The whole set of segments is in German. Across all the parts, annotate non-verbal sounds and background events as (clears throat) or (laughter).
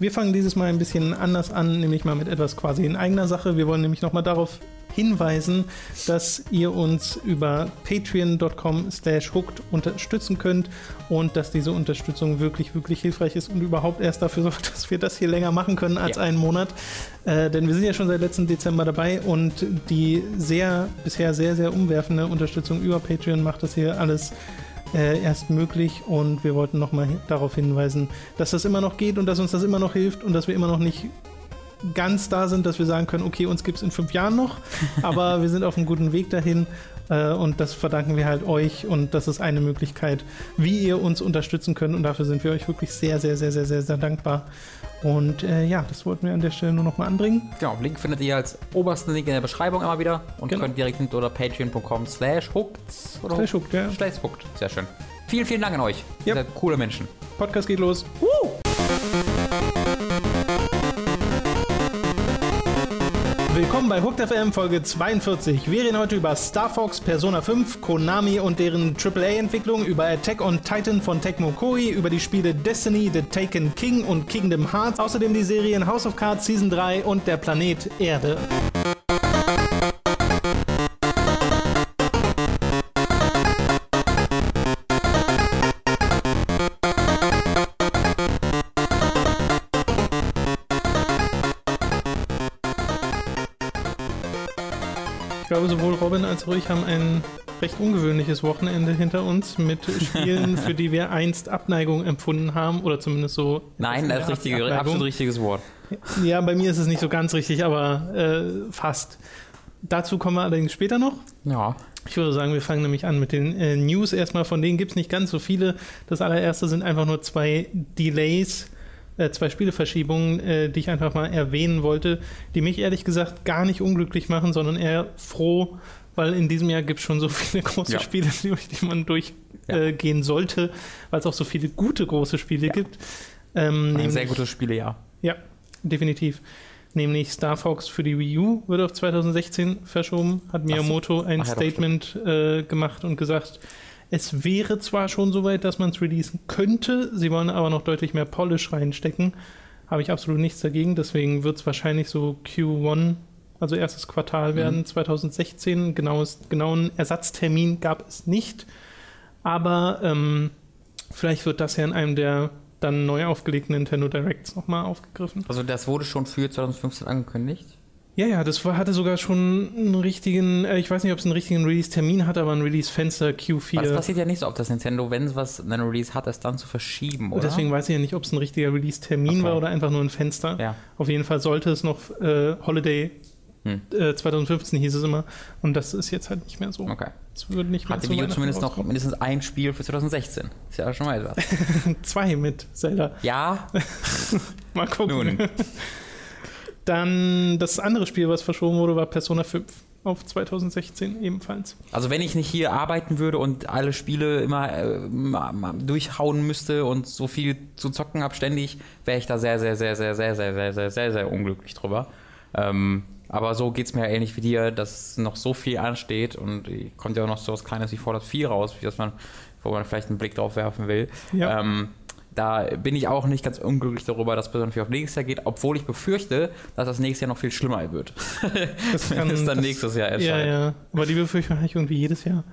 Wir fangen dieses Mal ein bisschen anders an, nämlich mal mit etwas quasi in eigener Sache. Wir wollen nämlich nochmal darauf hinweisen, dass ihr uns über patreon.com slash hooked unterstützen könnt und dass diese Unterstützung wirklich, wirklich hilfreich ist und überhaupt erst dafür (laughs) sorgt, dass wir das hier länger machen können als ja. einen Monat. Äh, denn wir sind ja schon seit letzten Dezember dabei und die sehr, bisher sehr, sehr umwerfende Unterstützung über Patreon macht das hier alles äh, erst möglich und wir wollten nochmal darauf hinweisen, dass das immer noch geht und dass uns das immer noch hilft und dass wir immer noch nicht ganz da sind, dass wir sagen können, okay, uns gibt es in fünf Jahren noch, (laughs) aber wir sind auf einem guten Weg dahin äh, und das verdanken wir halt euch und das ist eine Möglichkeit, wie ihr uns unterstützen könnt und dafür sind wir euch wirklich sehr, sehr, sehr, sehr, sehr, sehr dankbar. Und äh, ja, das wollten wir an der Stelle nur noch mal anbringen. Genau, Link findet ihr als obersten Link in der Beschreibung immer wieder und genau. könnt direkt unter patreon.com slash hooked oder slash hooked, ja. Slash hooked, sehr schön. Vielen, vielen Dank an euch. Yep. Ihr seid coole Menschen. Podcast geht los. Woo! Willkommen bei Hooked FM Folge 42. Wir reden heute über Star Fox, Persona 5, Konami und deren AAA-Entwicklung, über Attack on Titan von Tecmo Koei, über die Spiele Destiny, The Taken King und Kingdom Hearts, außerdem die Serien House of Cards Season 3 und der Planet Erde. Glaube, sowohl Robin als auch ich haben ein recht ungewöhnliches Wochenende hinter uns mit Spielen, für die wir einst Abneigung empfunden haben oder zumindest so. Nein, das ist richtige, absolut richtiges Wort. Ja, bei mir ist es nicht so ganz richtig, aber äh, fast. Dazu kommen wir allerdings später noch. Ja. Ich würde sagen, wir fangen nämlich an mit den äh, News erstmal. Von denen gibt es nicht ganz so viele. Das allererste sind einfach nur zwei Delays äh, zwei Spieleverschiebungen, äh, die ich einfach mal erwähnen wollte, die mich ehrlich gesagt gar nicht unglücklich machen, sondern eher froh, weil in diesem Jahr gibt es schon so (laughs) viele große ja. Spiele, durch die man durchgehen ja. äh, sollte, weil es auch so viele gute große Spiele ja. gibt. Ähm, nämlich, sehr gute Spiele, ja. Ja, definitiv. Nämlich Star Fox für die Wii U wird auf 2016 verschoben, hat Miyamoto so. ein Ach, Statement äh, gemacht und gesagt, es wäre zwar schon so weit, dass man es releasen könnte, sie wollen aber noch deutlich mehr Polish reinstecken. Habe ich absolut nichts dagegen, deswegen wird es wahrscheinlich so Q1, also erstes Quartal werden, mhm. 2016. Genaues, genauen Ersatztermin gab es nicht. Aber ähm, vielleicht wird das ja in einem der dann neu aufgelegten Nintendo Directs nochmal aufgegriffen. Also das wurde schon für 2015 angekündigt? Ja, ja, das war, hatte sogar schon einen richtigen, äh, ich weiß nicht, ob es einen richtigen Release-Termin hat, aber ein Release-Fenster Q4. Aber das passiert ja nicht so ob das Nintendo, wenn es was einen Release hat, es dann zu verschieben, oder? Deswegen weiß ich ja nicht, ob es ein richtiger Release-Termin okay. war oder einfach nur ein Fenster. Ja. Auf jeden Fall sollte es noch äh, Holiday hm. äh, 2015 hieß es immer und das ist jetzt halt nicht mehr so. Okay. Es wird nicht mehr Hat Video zumindest noch mindestens ein Spiel für 2016. Ist ja schon mal etwas. (laughs) Zwei mit Zelda. Ja. (laughs) mal gucken. Nun. (laughs) Dann das andere Spiel, was verschoben wurde, war Persona 5 auf 2016 ebenfalls. Also wenn ich nicht hier arbeiten würde und alle Spiele immer äh, durchhauen müsste und so viel zu zocken habe ständig, wäre ich da sehr, sehr, sehr, sehr, sehr, sehr, sehr, sehr, sehr, sehr unglücklich drüber. Ähm, aber so geht es mir ähnlich wie dir, dass noch so viel ansteht und kommt ja auch noch so was Kleines wie Fallout 4 raus, wie das man, wo man vielleicht einen Blick drauf werfen will. Ja. Ähm, da bin ich auch nicht ganz unglücklich darüber, dass Persona 4 auf nächstes Jahr geht, obwohl ich befürchte, dass das nächstes Jahr noch viel schlimmer wird. (laughs) Das kann, es dann das, nächstes Jahr erscheint. Ja, ja. Aber die Befürchtung habe ich irgendwie jedes Jahr.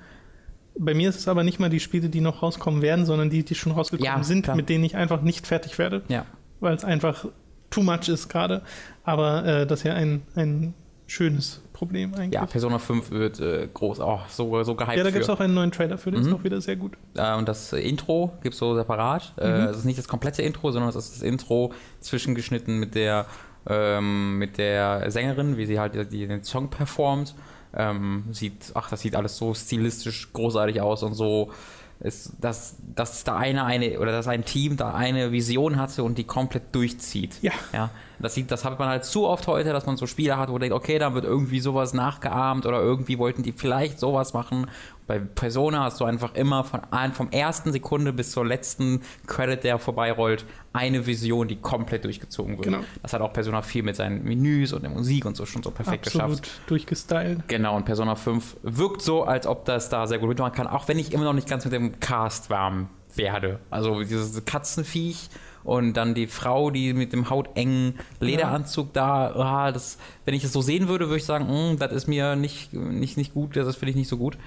Bei mir ist es aber nicht mal die Spiele, die noch rauskommen werden, sondern die, die schon rausgekommen ja, sind, klar. mit denen ich einfach nicht fertig werde. Ja. Weil es einfach too much ist gerade. Aber äh, das ist ja ein, ein schönes Problem eigentlich. Ja, Persona 5 wird äh, groß, oh, so, so gehypt. Ja, da gibt es auch einen neuen Trailer für, den mhm. ist auch wieder sehr gut. Äh, und das Intro gibt es so separat. Äh, mhm. Es ist nicht das komplette Intro, sondern es ist das Intro zwischengeschnitten mit der, ähm, mit der Sängerin, wie sie halt die, den Song performt. Ähm, sieht, ach, das sieht alles so stilistisch großartig aus und so ist, dass, dass da eine, eine oder dass ein Team da eine Vision hatte und die komplett durchzieht. Ja. ja das, sieht, das hat man halt zu oft heute, dass man so Spiele hat, wo man denkt, okay, da wird irgendwie sowas nachgeahmt oder irgendwie wollten die vielleicht sowas machen bei Persona hast du einfach immer von vom ersten Sekunde bis zur letzten Credit, der vorbeirollt, eine Vision, die komplett durchgezogen wird. Genau. Das hat auch Persona 4 mit seinen Menüs und der Musik und so schon so perfekt Absolut geschafft. durchgestylt. Genau, und Persona 5 wirkt so, als ob das da sehr gut mitmachen kann, auch wenn ich immer noch nicht ganz mit dem Cast warm werde. Also dieses Katzenviech und dann die Frau, die mit dem hautengen Lederanzug da, ah, das, wenn ich das so sehen würde, würde ich sagen, "Mm, das ist mir nicht, nicht, nicht gut, das finde ich nicht so gut.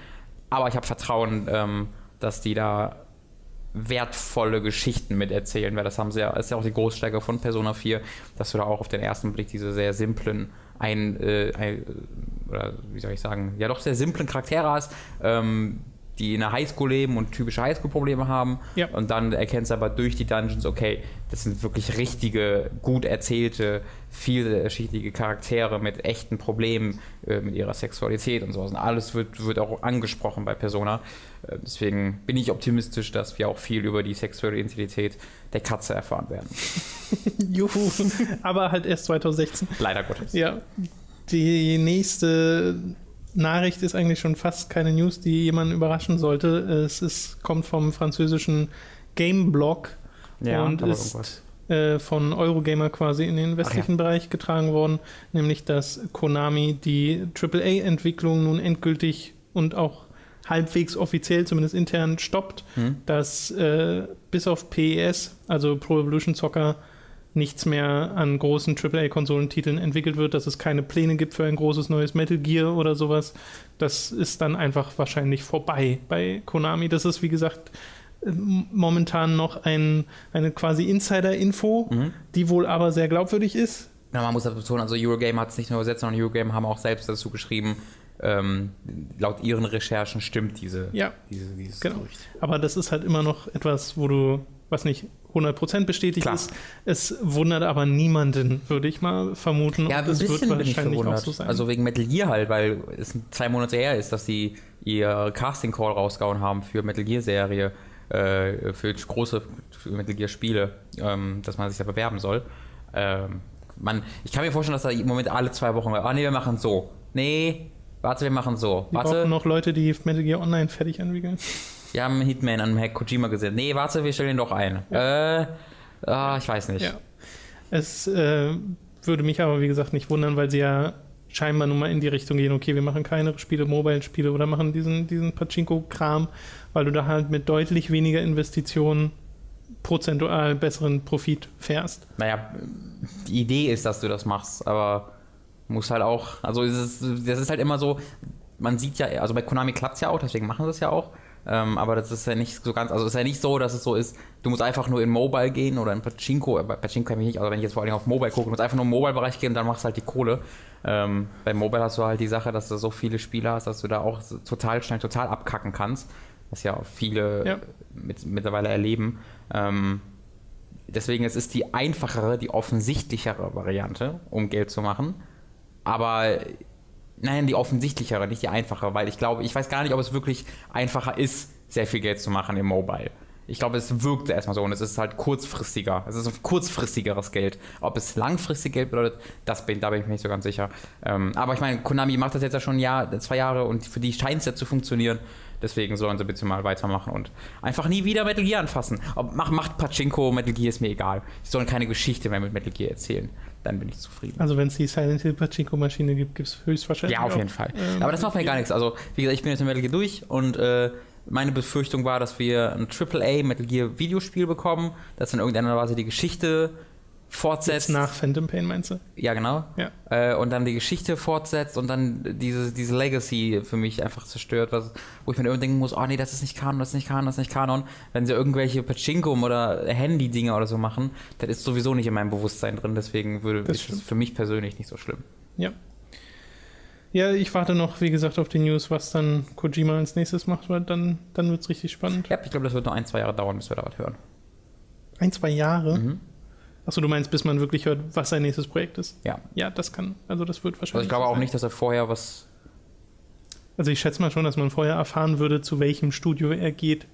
Aber ich habe Vertrauen, ähm, dass die da wertvolle Geschichten miterzählen, weil das haben sie ja, ist ja auch die Großstärke von Persona 4, dass du da auch auf den ersten Blick diese sehr simplen, ein, äh, ein oder wie soll ich sagen, ja doch sehr simplen Charaktere hast, ähm, die in der Highschool leben und typische Highschool-Probleme haben. Ja. Und dann erkennst du aber durch die Dungeons, okay, das sind wirklich richtige, gut erzählte, vielschichtige Charaktere mit echten Problemen, äh, mit ihrer Sexualität und sowas. Und alles wird, wird auch angesprochen bei Persona. Äh, deswegen bin ich optimistisch, dass wir auch viel über die sexuelle Identität der Katze erfahren werden. (laughs) Juhu. Aber halt erst 2016. Leider Gottes. Ja. Die nächste Nachricht ist eigentlich schon fast keine News, die jemanden überraschen sollte. Es ist, kommt vom französischen Gameblog Ja, und ist äh, von Eurogamer quasi in den westlichen Bereich getragen worden, nämlich dass Konami die AAA-Entwicklung nun endgültig und auch halbwegs offiziell, zumindest intern, stoppt, Hm? dass äh, bis auf PES, also Pro Evolution Soccer, nichts mehr an großen AAA-Konsolentiteln entwickelt wird, dass es keine Pläne gibt für ein großes neues Metal Gear oder sowas. Das ist dann einfach wahrscheinlich vorbei bei Konami. Das ist, wie gesagt, momentan noch ein, eine quasi Insider-Info, Mhm. die wohl aber sehr glaubwürdig ist. Ja, man muss das betonen, also Eurogame hat es nicht nur übersetzt, sondern Eurogame haben auch selbst dazu geschrieben, ähm, laut ihren Recherchen stimmt diese, Ja, diese dieses genau. Gerücht. Aber das ist halt immer noch etwas, wo du, was nicht 100% bestätigt Klar. ist. Es wundert aber niemanden, würde ich mal vermuten. Ja, ein es wird bin ich wahrscheinlich auch verwundert. so sein. also wegen Metal Gear halt, weil es zwei Monate her ist, dass sie ihr Casting Call rausgehauen haben für Metal Gear Serie, äh, für große Metal Gear Spiele, ähm, dass man sich da bewerben soll. Ähm, man, ich kann mir vorstellen, dass da im Moment alle zwei Wochen, ah nee, wir machen so. Nee, warte, wir machen so. Wir Warte, brauchen noch Leute, die Metal Gear Online fertig entwickeln. Wir haben Hitman an Hack Kojima gesehen. Nee, warte, wir stellen ihn doch ein. Äh, ah, ich weiß nicht. Ja. Es äh, würde mich aber, wie gesagt, nicht wundern, weil sie ja scheinbar nun mal in die Richtung gehen, okay, wir machen keine Spiele, Mobile-Spiele oder machen diesen, diesen Pachinko-Kram, weil du da halt mit deutlich weniger Investitionen prozentual besseren Profit fährst. Naja, die Idee ist, dass du das machst, aber muss halt auch, also es ist, das ist halt immer so, man sieht ja, also bei Konami klappt es ja auch, deswegen machen sie es ja auch, ähm, aber das ist ja nicht so ganz, also es ist ja nicht so, dass es so ist, du musst einfach nur in Mobile gehen oder in Pachinko, äh, bei Pachinko kann ich nicht, also wenn ich jetzt vor allem auf Mobile gucke, du musst einfach nur im Mobile-Bereich gehen und dann machst du halt die Kohle. Ähm, bei Mobile hast du halt die Sache, dass du so viele Spiele hast, dass du da auch total schnell total abkacken kannst, was ja viele Ja. Mit, mittlerweile erleben. Ähm, deswegen es ist die einfachere, die offensichtlichere Variante, um Geld zu machen. Aber nein, die offensichtlichere, nicht die einfache, weil ich glaube, ich weiß gar nicht, ob es wirklich einfacher ist, sehr viel Geld zu machen im Mobile. Ich glaube, es wirkt erstmal so und es ist halt kurzfristiger. Es ist ein kurzfristigeres Geld. Ob es langfristig Geld bedeutet, das bin, da bin ich mir nicht so ganz sicher. Ähm, aber ich meine, Konami macht das jetzt ja schon ein Jahr, zwei Jahre und für die scheint es ja zu funktionieren. Deswegen sollen sie bitte mal weitermachen und einfach nie wieder Metal Gear anfassen. Ob, mach, macht Pachinko, Metal Gear ist mir egal. Sie sollen keine Geschichte mehr mit Metal Gear erzählen. Dann bin ich zufrieden. Also wenn es die Silent Hill Pachinko-Maschine gibt, gibt es höchstwahrscheinlich Ja, auf jeden Fall. ähm, Aber das macht mir gar nichts. Also, wie gesagt, ich bin jetzt mit Metal Gear durch und äh, meine Befürchtung war, dass wir ein AAA Metal Gear Videospiel bekommen, das in irgendeiner Weise die Geschichte fortsetzt. Jetzt nach Phantom Pain meinst du? Ja, genau. Ja. Äh, und dann die Geschichte fortsetzt und dann diese, diese Legacy für mich einfach zerstört, was, wo ich mir immer denken muss, oh nee, das ist nicht Kanon, das ist nicht Kanon, das ist nicht Kanon. Wenn sie irgendwelche Pachinko oder Handy-Dinger oder so machen, das ist sowieso nicht in meinem Bewusstsein drin, deswegen würde Das ist es für mich persönlich nicht so schlimm. Ja. Ja, ich warte noch, wie gesagt, auf die News, was dann Kojima als nächstes macht, weil dann, dann wird es richtig spannend. Ja, ich glaube, das wird noch ein, zwei Jahre dauern, bis wir da was hören. Ein, zwei Jahre. Mhm. Achso, du meinst, bis man wirklich hört, was sein nächstes Projekt ist? Ja. Ja, das kann, also das wird wahrscheinlich. Also ich glaube auch sein. nicht, dass er vorher was. Also ich schätze mal schon, dass man vorher erfahren würde, zu welchem Studio er geht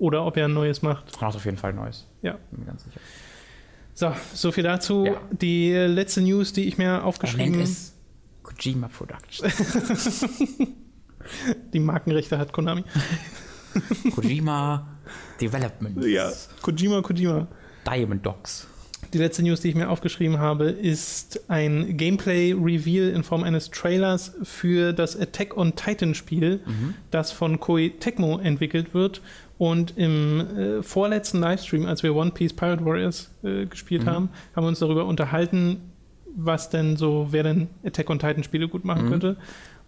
oder ob er ein neues macht. Er macht auf jeden Fall Neues. Ja. Bin mir ganz sicher. So, so viel dazu. Ja. Die letzte News, die ich mir aufgeschrieben habe, Kojima Productions. (laughs) die Markenrechte hat Konami. Kojima (laughs) Development. Ja, Kojima, Kojima. Diamond Dogs. Die letzte News, die ich mir aufgeschrieben habe, ist ein Gameplay-Reveal in Form eines Trailers für das Attack on Titan-Spiel, das von Koei Tecmo entwickelt wird Und im äh, vorletzten Livestream, als wir One Piece Pirate Warriors äh, gespielt Mhm. haben, haben wir uns darüber unterhalten, was denn so, wer denn Attack on Titan Spiele gut machen Mhm. könnte.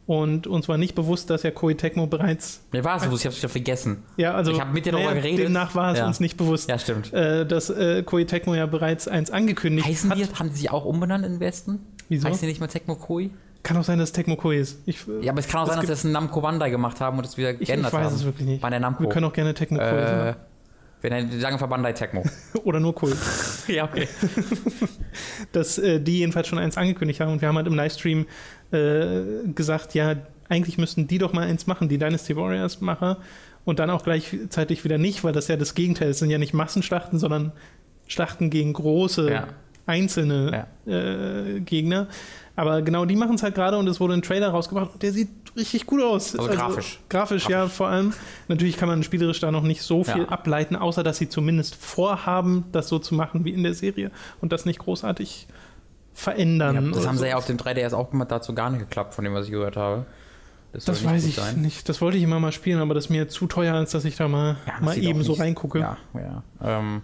Und uns war nicht bewusst, dass ja Koei Tecmo bereits, Mir war es bewusst, ich habe es wieder vergessen. ja, also Ich hab mit dir darüber geredet. demnach war es Ja. uns nicht bewusst, Ja, stimmt. äh, dass äh, Koei Tecmo ja bereits eins angekündigt Heißen hat. die, haben die sich auch umbenannt im Westen? Wieso? Heißen die nicht mehr Tecmo Koei? Kann auch sein, dass es Tecmo Koei ist. Ich, Ja, aber es kann auch Es sein, dass gibt- das ein Namco Bandai gemacht haben und es wieder ich, ich geändert weiß haben. es wirklich nicht. Bei der Namco. Wir können auch gerne Tecmo Koei äh, sagen. Wenn die sagen wir Bandai Tecmo. (laughs) Oder nur Koei. (laughs) ja, okay. (laughs) dass äh, die jedenfalls schon eins angekündigt haben und wir haben halt im Livestream äh, gesagt, ja, eigentlich müssten die doch mal eins machen, die Dynasty Warriors Macher und dann auch gleichzeitig wieder nicht, weil das ja das Gegenteil ist, Es sind ja nicht Massenschlachten, sondern Schlachten gegen große Ja. einzelne äh, Gegner. Aber genau die machen es halt gerade und es wurde ein Trailer rausgebracht und der sieht richtig gut aus. Also grafisch. Grafisch, ja, vor allem. Natürlich kann man spielerisch da noch nicht so viel Ja. ableiten, außer dass sie zumindest vorhaben, das so zu machen wie in der Serie und das nicht großartig verändern. Ja, das oder haben sie so. ja auf dem 3DS auch gemacht, dazu gar nicht geklappt, von dem, was ich gehört habe. Das nicht weiß ich sein. nicht. Das wollte ich immer mal spielen, aber das ist mir zu teuer, als dass ich da mal, Ja, das mal eben so reingucke. Ja, ja. Ähm,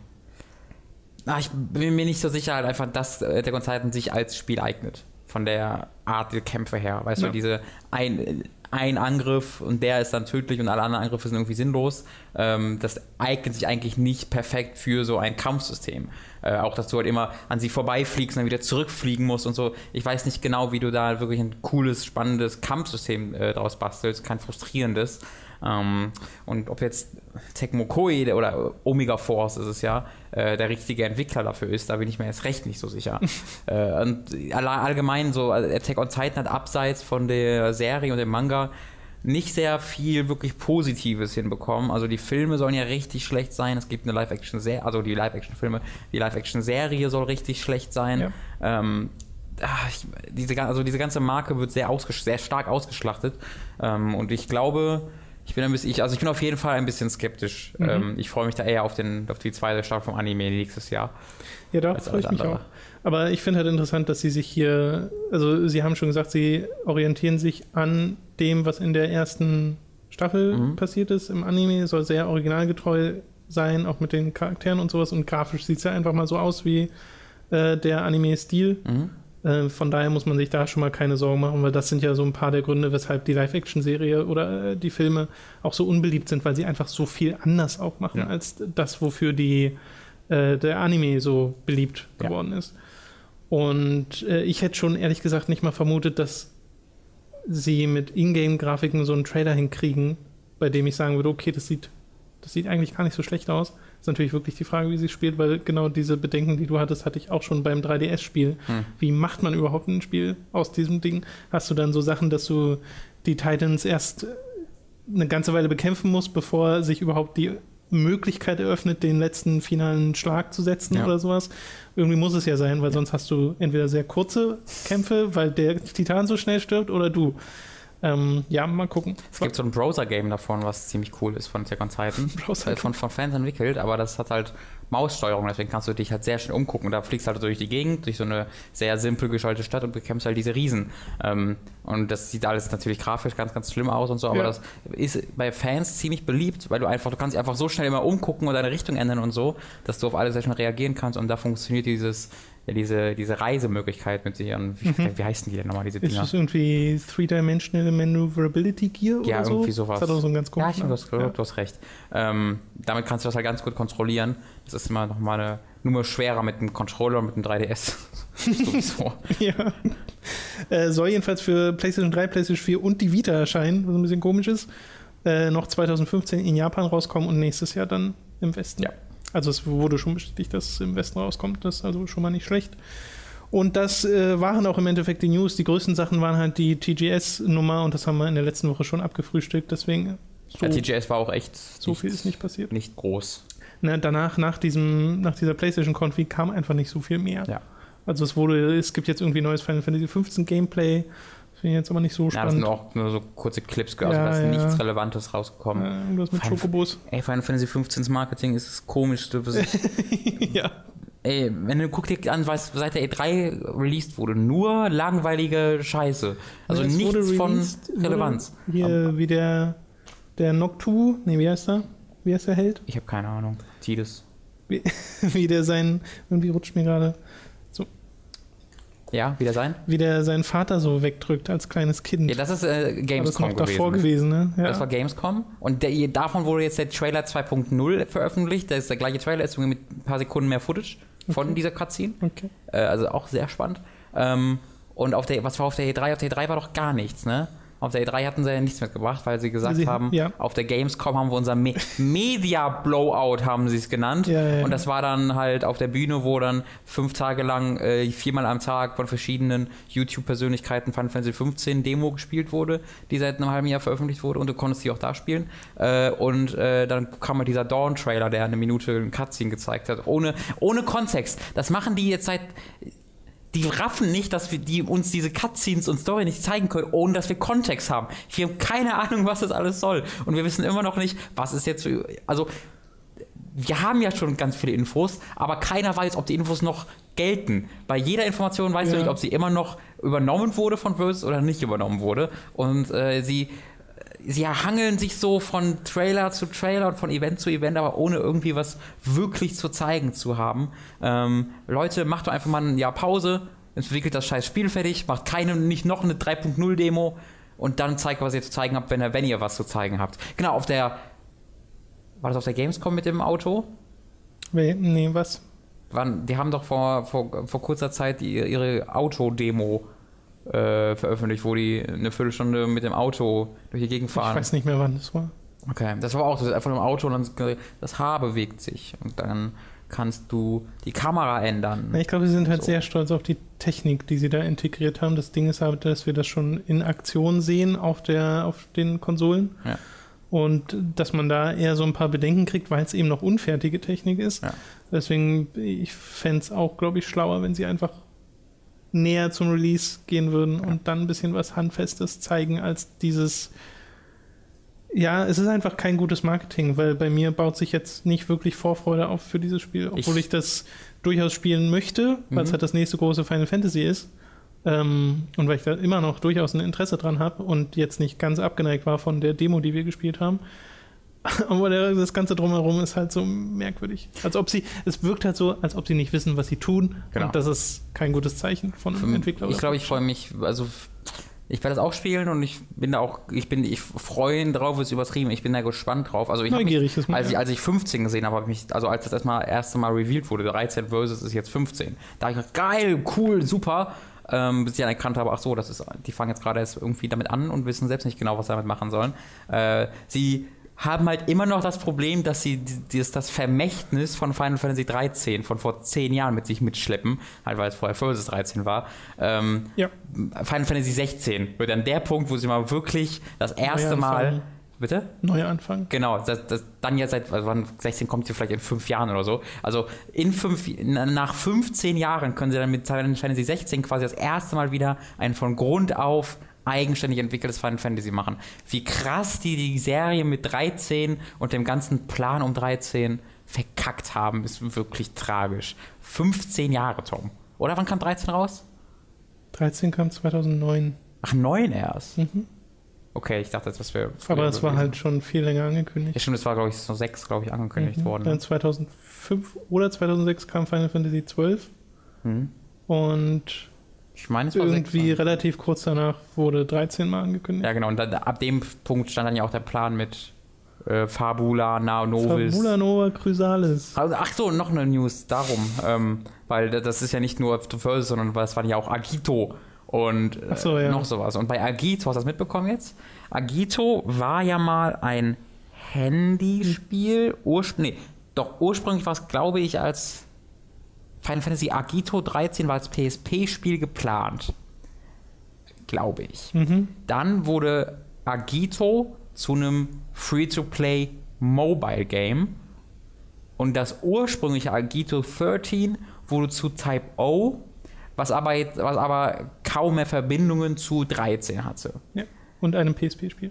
ah, ich bin mir nicht so sicher, halt einfach, dass äh, der Titan sich als Spiel eignet. Von der Art der Kämpfe her. Weißt Ja. du, diese ein, ein Angriff und der ist dann tödlich und alle anderen Angriffe sind irgendwie sinnlos. Ähm, das eignet sich eigentlich nicht perfekt für so ein Kampfsystem. Äh, auch, dass du halt immer an sie vorbeifliegst und dann wieder zurückfliegen musst und so. Ich weiß nicht genau, wie du da wirklich ein cooles, spannendes Kampfsystem äh, draus bastelst, kein frustrierendes. Ähm, und ob jetzt Tecmo Koei der- oder Omega Force ist es ja, äh, der richtige Entwickler dafür ist, da bin ich mir erst recht nicht so sicher. (laughs) äh, und allgemein so, also Attack on Titan hat abseits von der Serie und dem Manga nicht sehr viel wirklich Positives hinbekommen. Also die Filme sollen ja richtig schlecht sein. Es gibt eine Live-Action-Serie, also die Live-Action-Filme, die Live-Action-Serie soll richtig schlecht sein. Ja. Ähm, ah, ich, diese, also diese ganze Marke wird sehr, sehr stark ausgeschlachtet. Ähm, und ich glaube, ich bin ein bisschen, ich, also ich bin auf jeden Fall ein bisschen skeptisch. Mhm. Ähm, ich freue mich da eher auf, den, auf die zweite Staffel vom Anime nächstes Jahr. Ja, da freue ich mich auch. Aber ich finde halt interessant, dass sie sich hier, also sie haben schon gesagt, sie orientieren sich an dem, was in der ersten Staffel Mhm. passiert ist im Anime, soll sehr originalgetreu sein, auch mit den Charakteren und sowas. Und grafisch sieht es ja einfach mal so aus wie äh, der Anime-Stil. Mhm. Äh, von daher muss man sich da schon mal keine Sorgen machen, weil das sind ja so ein paar der Gründe, weshalb die Live-Action-Serie oder äh, die Filme auch so unbeliebt sind, weil sie einfach so viel anders auch machen Ja. als das, wofür die, äh, der Anime so beliebt Ja. geworden ist. Und äh, ich hätte schon ehrlich gesagt nicht mal vermutet, dass sie mit Ingame-Grafiken so einen Trailer hinkriegen, bei dem ich sagen würde, okay, das sieht, das sieht eigentlich gar nicht so schlecht aus. Ist natürlich wirklich die Frage, wie sie spielt, weil genau diese Bedenken, die du hattest, hatte ich auch schon beim 3DS-Spiel. Hm. Wie macht man überhaupt ein Spiel aus diesem Ding? Hast du dann so Sachen, dass du die Titans erst eine ganze Weile bekämpfen musst, bevor sich überhaupt die Möglichkeit eröffnet, den letzten finalen Schlag zu setzen Ja. oder sowas? Irgendwie muss es ja sein, weil sonst hast du entweder sehr kurze Kämpfe, weil der Titan so schnell stirbt, oder du. Ähm, ja, mal gucken. Es gibt so ein Browser-Game davon, was ziemlich cool ist von Attack on Titan. Äh, von, von Fans entwickelt, aber das hat halt Maussteuerung, deswegen kannst du dich halt sehr schnell umgucken. Da fliegst halt durch die Gegend, durch so eine sehr simpel gestaltete Stadt und bekämpfst halt diese Riesen. Ähm, und das sieht alles natürlich grafisch ganz, ganz schlimm aus und so, aber Ja. das ist bei Fans ziemlich beliebt, weil du einfach, du kannst dich einfach so schnell immer umgucken und deine Richtung ändern und so, dass du auf alles sehr schnell reagieren kannst und da funktioniert dieses, ja, diese, diese Reisemöglichkeit mit sich an. Wie, wie heißen die denn nochmal, diese Ist Dinger? das irgendwie Three-Dimensional Maneuverability Gear Ja, oder so? irgendwie sowas. Das hat auch so einen ganz Ja, ich du, hast- Namen. du hast recht. Ähm, damit kannst du das halt ganz gut kontrollieren. Das ist immer noch mal eine Nummer schwerer mit dem Controller und mit dem 3DS. (laughs) Sowieso. (laughs) Ja. Äh, soll jedenfalls für PlayStation 3, PlayStation 4 und die Vita erscheinen, was ein bisschen komisch ist. Äh, noch 2015 in Japan rauskommen und nächstes Jahr dann im Westen. Ja. Also es wurde schon bestätigt, dass es im Westen rauskommt. Das ist also schon mal nicht schlecht. Und das äh, waren auch im Endeffekt die News. Die größten Sachen waren halt die TGS-Nummer und das haben wir in der letzten Woche schon abgefrühstückt. Deswegen so, Ja, TGS war auch echt so viel ist nicht passiert. nicht groß. Ne, danach, nach, diesem, nach dieser PlayStation-Konfi kam einfach nicht so viel mehr. Ja. Also es wurde, es gibt jetzt irgendwie neues Final Fantasy 15 Gameplay. Finde ich jetzt aber nicht so Ja, das sind spannend. auch nur so kurze Clips, also Ja, da ist ja. nichts Relevantes rausgekommen. Äh, irgendwas mit Final- Chocobos. Ey, Final Fantasy 15's Marketing ist das komischste. was ich- (laughs) ja. Ey, wenn du guck dir an, was seit der E3 released wurde, nur langweilige Scheiße. Also Ja, nichts von released, wurde Relevanz. Hier wie der, der Noctu, nee, wie heißt er? wie heißt der Held? Ich habe keine Ahnung. Tidus. Wie, (laughs) wie der sein, irgendwie rutscht mir gerade, Ja, wieder sein? wie der seinen Vater so wegdrückt als kleines Kind. Ja, das ist äh, War das Gamescom noch davor gewesen. gewesen, ne? Ja. Das war Gamescom. Und der, davon wurde jetzt der Trailer 2.0 veröffentlicht. Das ist der gleiche Trailer, ist mit ein paar Sekunden mehr Footage von Okay. dieser Cutscene. okay. Äh, also auch sehr spannend. Ähm, und auf der, was war auf der E3? Auf der E3 war doch gar nichts, ne? Auf der E3 hatten sie ja nichts mitgebracht, weil sie gesagt Sie- haben, ja. auf der Gamescom haben wir unser Me (laughs) Media Blowout, haben sie es genannt. Ja. Und das war dann halt auf der Bühne, wo dann fünf Tage lang, äh, viermal am Tag von verschiedenen YouTube-Persönlichkeiten Final Fantasy 15 Demo gespielt wurde, die seit einem halben Jahr veröffentlicht wurde und du konntest die auch da spielen. Äh, und äh, dann kam halt dieser Dawn-Trailer, der eine Minute einen Cutscene gezeigt hat, ohne, ohne Kontext. Das machen die jetzt seit die raffen nicht, dass wir die uns diese Cutscenes und Story nicht zeigen können, ohne dass wir Kontext haben. Wir haben keine Ahnung, was das alles soll. Und wir wissen immer noch nicht, was ist jetzt. Also, wir haben ja schon ganz viele Infos, aber keiner weiß, ob die Infos noch gelten. Bei jeder Information weißt du Ja. nicht, ob sie immer noch übernommen wurde von Versus oder nicht übernommen wurde. Und äh, sie. Sie hangeln sich so von Trailer zu Trailer und von Event zu Event, aber ohne irgendwie was wirklich zu zeigen zu haben. Ähm, Leute, macht doch einfach mal ein Jahr Pause, entwickelt das scheiß Spiel fertig, macht keine, nicht noch eine 3.0 Demo und dann zeigt, was ihr zu zeigen habt, wenn ihr, wenn ihr was zu zeigen habt. Genau, auf der. War das auf der Gamescom mit dem Auto? We- Nee, was? Wann, die haben doch vor, vor, vor kurzer Zeit die, ihre Auto-Demo äh, veröffentlicht, wo die eine Viertelstunde mit dem Auto durch die Gegend Ich fahren. weiß nicht mehr, wann das war. Okay, das war auch so, einfach im Auto und dann das Haar bewegt sich und dann kannst du die Kamera ändern. Ich glaube, sie sind halt So. sehr stolz auf die Technik, die sie da integriert haben. Das Ding ist halt, dass wir das schon in Aktion sehen auf, der, auf den Konsolen. Ja. Und dass man da eher so ein paar Bedenken kriegt, weil es eben noch unfertige Technik ist. Ja. Deswegen, ich fände es auch, glaube ich, schlauer, wenn sie einfach näher zum Release gehen würden und dann ein bisschen was Handfestes zeigen, als dieses. Ja, es ist einfach kein gutes Marketing, weil bei mir baut sich jetzt nicht wirklich Vorfreude auf für dieses Spiel, obwohl ich, Ich- das durchaus spielen möchte, weil es Mhm. halt das nächste große Final Fantasy ist. Ähm, und weil ich da immer noch durchaus ein Interesse dran habe und jetzt nicht ganz abgeneigt war von der Demo, die wir gespielt haben. (laughs) Aber das Ganze drumherum ist halt so merkwürdig. Als ob sie, es wirkt halt so, als ob sie nicht wissen, was sie tun. Genau. Und das ist kein gutes Zeichen von einem Entwickler. Ich glaube, ich freue mich, also ich werde das auch spielen und ich bin da auch, ich bin, ich freue drauf, ist übertrieben, ich bin da gespannt drauf. Also ich habe mich, Neugierig ist man. als ich, als ich 15 gesehen habe, habe ich mich, also als das erstmal erste Mal revealed wurde, 13 versus ist jetzt 15, da habe ich gedacht, geil, cool, super. Ähm, bis ich dann erkannt habe, ach so, das ist, die fangen jetzt gerade erst irgendwie damit an und wissen selbst nicht genau, was sie damit machen sollen. Äh, sie haben halt immer noch das Problem, dass sie die- dieses, das Vermächtnis von Final Fantasy 13 von vor 10 Jahren mit sich mitschleppen, halt weil es vorher Versus 13 war. Ähm, ja. Final Fantasy 16 wird dann der Punkt, wo sie mal wirklich das erste Mal. Bitte? Neuer Anfang. Genau, das, das dann jetzt seit, also wann 16 kommt sie vielleicht in fünf Jahren oder so. Also in fünf, na- nach 15 Jahren können sie dann mit Final Fantasy 16 quasi das erste Mal wieder ein von Grund auf eigenständig entwickeltes Final Fantasy machen. Wie krass die die Serie mit 13 und dem ganzen Plan um 13 verkackt haben, ist wirklich tragisch. 15 Jahre, Tom. Oder wann kam 13 raus? 13 kam 2009. Ach, 9 erst. Mhm. Okay, ich dachte jetzt, das wäre. Aber es war halt schon viel länger angekündigt. Ja, stimmt, es war, glaube ich, so 6, glaube ich, angekündigt Mhm. worden. Dann 2005 oder 2006 kam Final Fantasy 12 Mhm. und Ich meine, es war irgendwie 6. relativ kurz danach wurde 13 mal angekündigt. Ja, genau. Und dann, ab dem Punkt stand dann ja auch der Plan mit äh, Fabula, Naonovis. Fabula Nova Chrysalis. Also, ach so, noch eine News darum. Ähm, weil das ist ja nicht nur First, sondern es waren ja auch Agito und äh, so, ja. noch sowas. Und bei Agito, hast du das mitbekommen jetzt? Agito war ja mal ein Handyspiel. Urspr nee, doch, ursprünglich war es, glaube ich, als Final Fantasy Agito 13 war als PSP-Spiel geplant. Glaube ich. Mhm. Dann wurde Agito zu einem Free-to-Play Mobile Game. Und das ursprüngliche Agito 13 wurde zu Type O, was aber, jetzt, was aber kaum mehr Verbindungen zu 13 hatte. Ja. Und einem PSP-Spiel.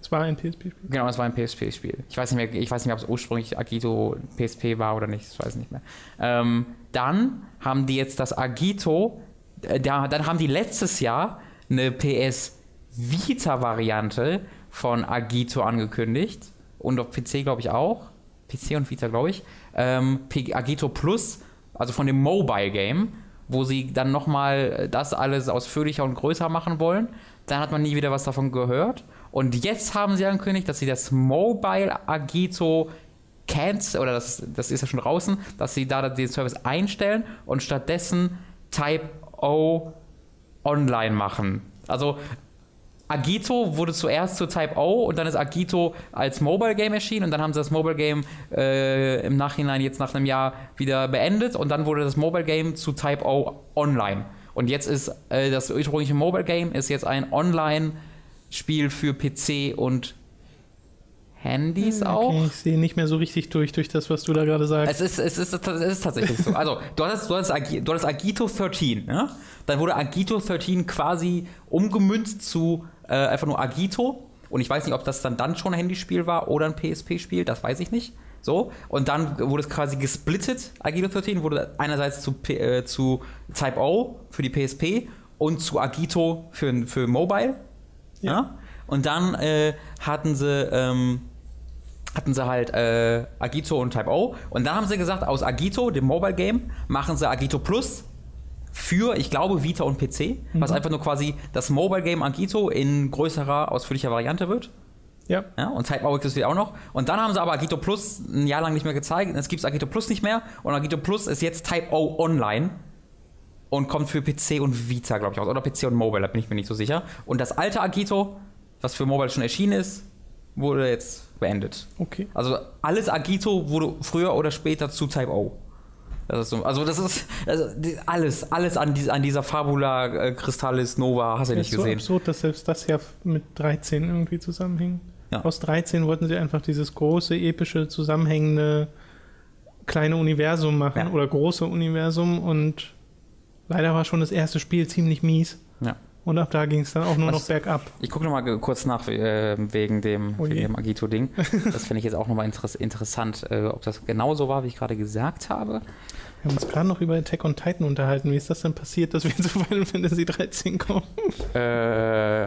Es war ein PSP-Spiel. Genau, das war ein PSP-Spiel. Ich weiß nicht mehr, ich weiß nicht mehr, ob es ursprünglich Agito PSP war oder nicht, das weiß ich nicht mehr. Ähm, dann haben die jetzt das Agito, äh, da, dann haben die letztes Jahr eine PS Vita-Variante von Agito angekündigt. und auf PC, glaube ich, auch. PC und Vita, glaube ich. Ähm, Agito Plus, also von dem Mobile Game, wo sie dann nochmal das alles ausführlicher und größer machen wollen. Dann hat man nie wieder was davon gehört. Und jetzt haben sie angekündigt, dass sie das Mobile Agito Cans, oder das, das ist ja schon draußen, dass sie da den Service einstellen und stattdessen Type O online machen. Also Agito wurde zuerst zu Type O und dann ist Agito als Mobile Game erschienen und dann haben sie das Mobile Game äh, im Nachhinein jetzt nach einem Jahr wieder beendet und dann wurde das Mobile Game zu Type O online. Und jetzt ist äh, das ursprüngliche Mobile Game ist jetzt ein Online-Spiel für PC und Handys auch. Okay, ich sehe nicht mehr so richtig durch, durch das, was du da gerade sagst. Es ist, es, ist, es ist tatsächlich so. Also, du hattest, du hattest, Agi- du hattest Agito 13, ja? Dann wurde Agito 13 quasi umgemünzt zu äh, einfach nur Agito. Und ich weiß nicht, ob das dann, dann schon ein Handyspiel war oder ein PSP-Spiel, das weiß ich nicht. So, und dann wurde es quasi gesplittet. Agito 13 wurde einerseits zu, P- äh, zu Type O für die PSP und zu Agito für, für Mobile. Ja. Und dann äh, hatten sie. Ähm, hatten sie halt äh, Agito und Type O. Und dann haben sie gesagt, aus Agito, dem Mobile Game, machen sie Agito Plus für, ich glaube, Vita und PC, was einfach nur quasi das Mobile Game Agito in größerer, ausführlicher Variante wird. ja. Ja, und Type O existiert auch noch. Und dann haben sie aber Agito Plus ein Jahr lang nicht mehr gezeigt. Jetzt gibt es Agito Plus nicht mehr. Und Agito Plus ist jetzt Type O online und kommt für PC und Vita, glaube ich, aus. Oder PC und Mobile, da bin ich mir nicht so sicher. Und das alte Agito, was für Mobile schon erschienen ist, wurde jetzt beendet. Okay. Also alles Agito wurde früher oder später zu Type O. Das so, also das ist also alles, alles an, dies, an dieser Fabula äh, Crystallis Nova hast du Das nicht ist so gesehen. absurd, dass selbst das ja mit 13 irgendwie zusammenhing. Ja. Aus 13 wollten sie einfach dieses große, epische, zusammenhängende kleine Universum machen Ja. oder große Universum und leider war schon das erste Spiel ziemlich mies Ja. Und ab da ging es dann auch nur Was- noch bergab. Ich gucke nochmal kurz nach äh, wegen dem, Oh dem Agito-Ding. (laughs) Das finde ich jetzt auch nochmal interess interessant, äh, ob das genauso war, wie ich gerade gesagt habe. Wir haben uns gerade noch über Attack on Titan unterhalten. Wie ist das denn passiert, dass wir (laughs) zu Final Fantasy 13 kommen? Äh,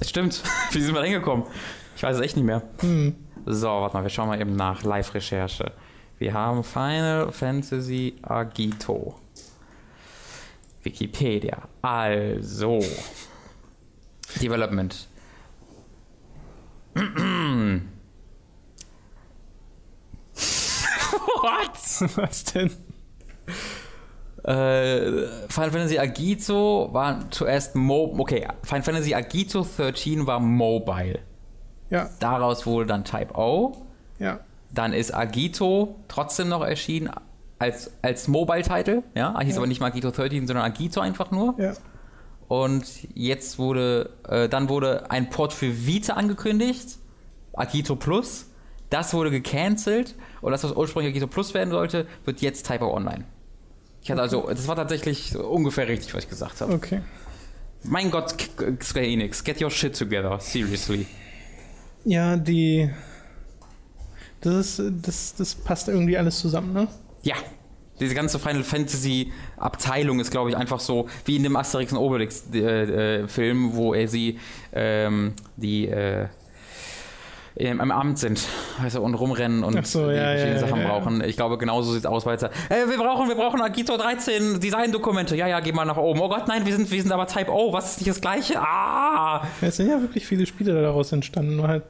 es stimmt. (laughs) Wie sind wir da hingekommen? Ich weiß es echt nicht mehr. Hm. So, warte mal, wir schauen mal eben nach. Live-Recherche. Wir haben Final Fantasy Agito. Wikipedia. Also. Development. What? (laughs) Was denn? Äh, Final Fantasy Agito war zuerst Mo okay, Final Fantasy Agito 13 war Mobile. Ja, Daraus wurde dann Type O. ja. Dann ist Agito trotzdem noch erschienen als, als Mobile-Title. Ja, hieß Ja. aber nicht mal Agito 13, sondern Agito einfach nur. Ja. Und jetzt wurde, äh, dann wurde ein Port für Vita angekündigt, Agito Plus. Das wurde gecancelt und das, was ursprünglich Agito Plus werden sollte, wird jetzt Type Online. Ich hatte also, das war tatsächlich ungefähr richtig, was ich gesagt habe. Okay. Mein Gott, Square Enix, get your shit together, seriously. Ja, die. Das, ist, das, das passt irgendwie alles zusammen, ne? Ja, diese ganze Final Fantasy Abteilung ist, glaube ich, einfach so wie in dem Asterix und Obelix äh, äh, Film, wo er sie ähm, die äh, im, Amt sind weißt du, und rumrennen und so, die ja, verschiedene ja, Sachen ja, brauchen. Ich glaube, genauso sieht es aus, weil äh, wir brauchen, wir brauchen Agito 13 Design-Dokumente. Ja, ja, geh mal nach oben. Oh Gott, nein, wir sind, wir sind aber Type O. Was ist nicht das Gleiche? Ah! Es sind ja wirklich viele Spiele daraus entstanden, nur halt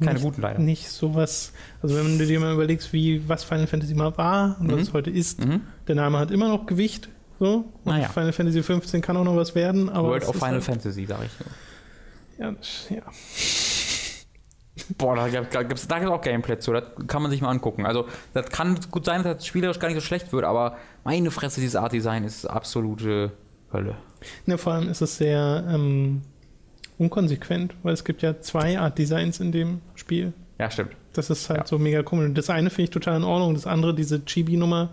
Keine nicht, guten leider. nicht sowas. Also wenn du dir mal überlegst, wie was Final Fantasy mal war und was Mhm. es heute ist, Mhm. der Name hat immer noch Gewicht. So. Und Naja. Final Fantasy 15 kann auch noch was werden, aber. World of Final halt, Fantasy, sag ich. Ja, ja. Boah, da gibt es da gibt's auch Gameplay zu, das kann man sich mal angucken. Also, das kann gut sein, dass das spielerisch gar nicht so schlecht wird, aber meine Fresse, dieses Art Design ist absolute Hölle. Ne, vor allem ist es sehr ähm, unkonsequent, weil es gibt ja zwei Art Designs in dem Spiel. Ja, stimmt. Das ist halt Ja. so mega komisch. Das eine finde ich total in Ordnung, das andere, diese Chibi-Nummer,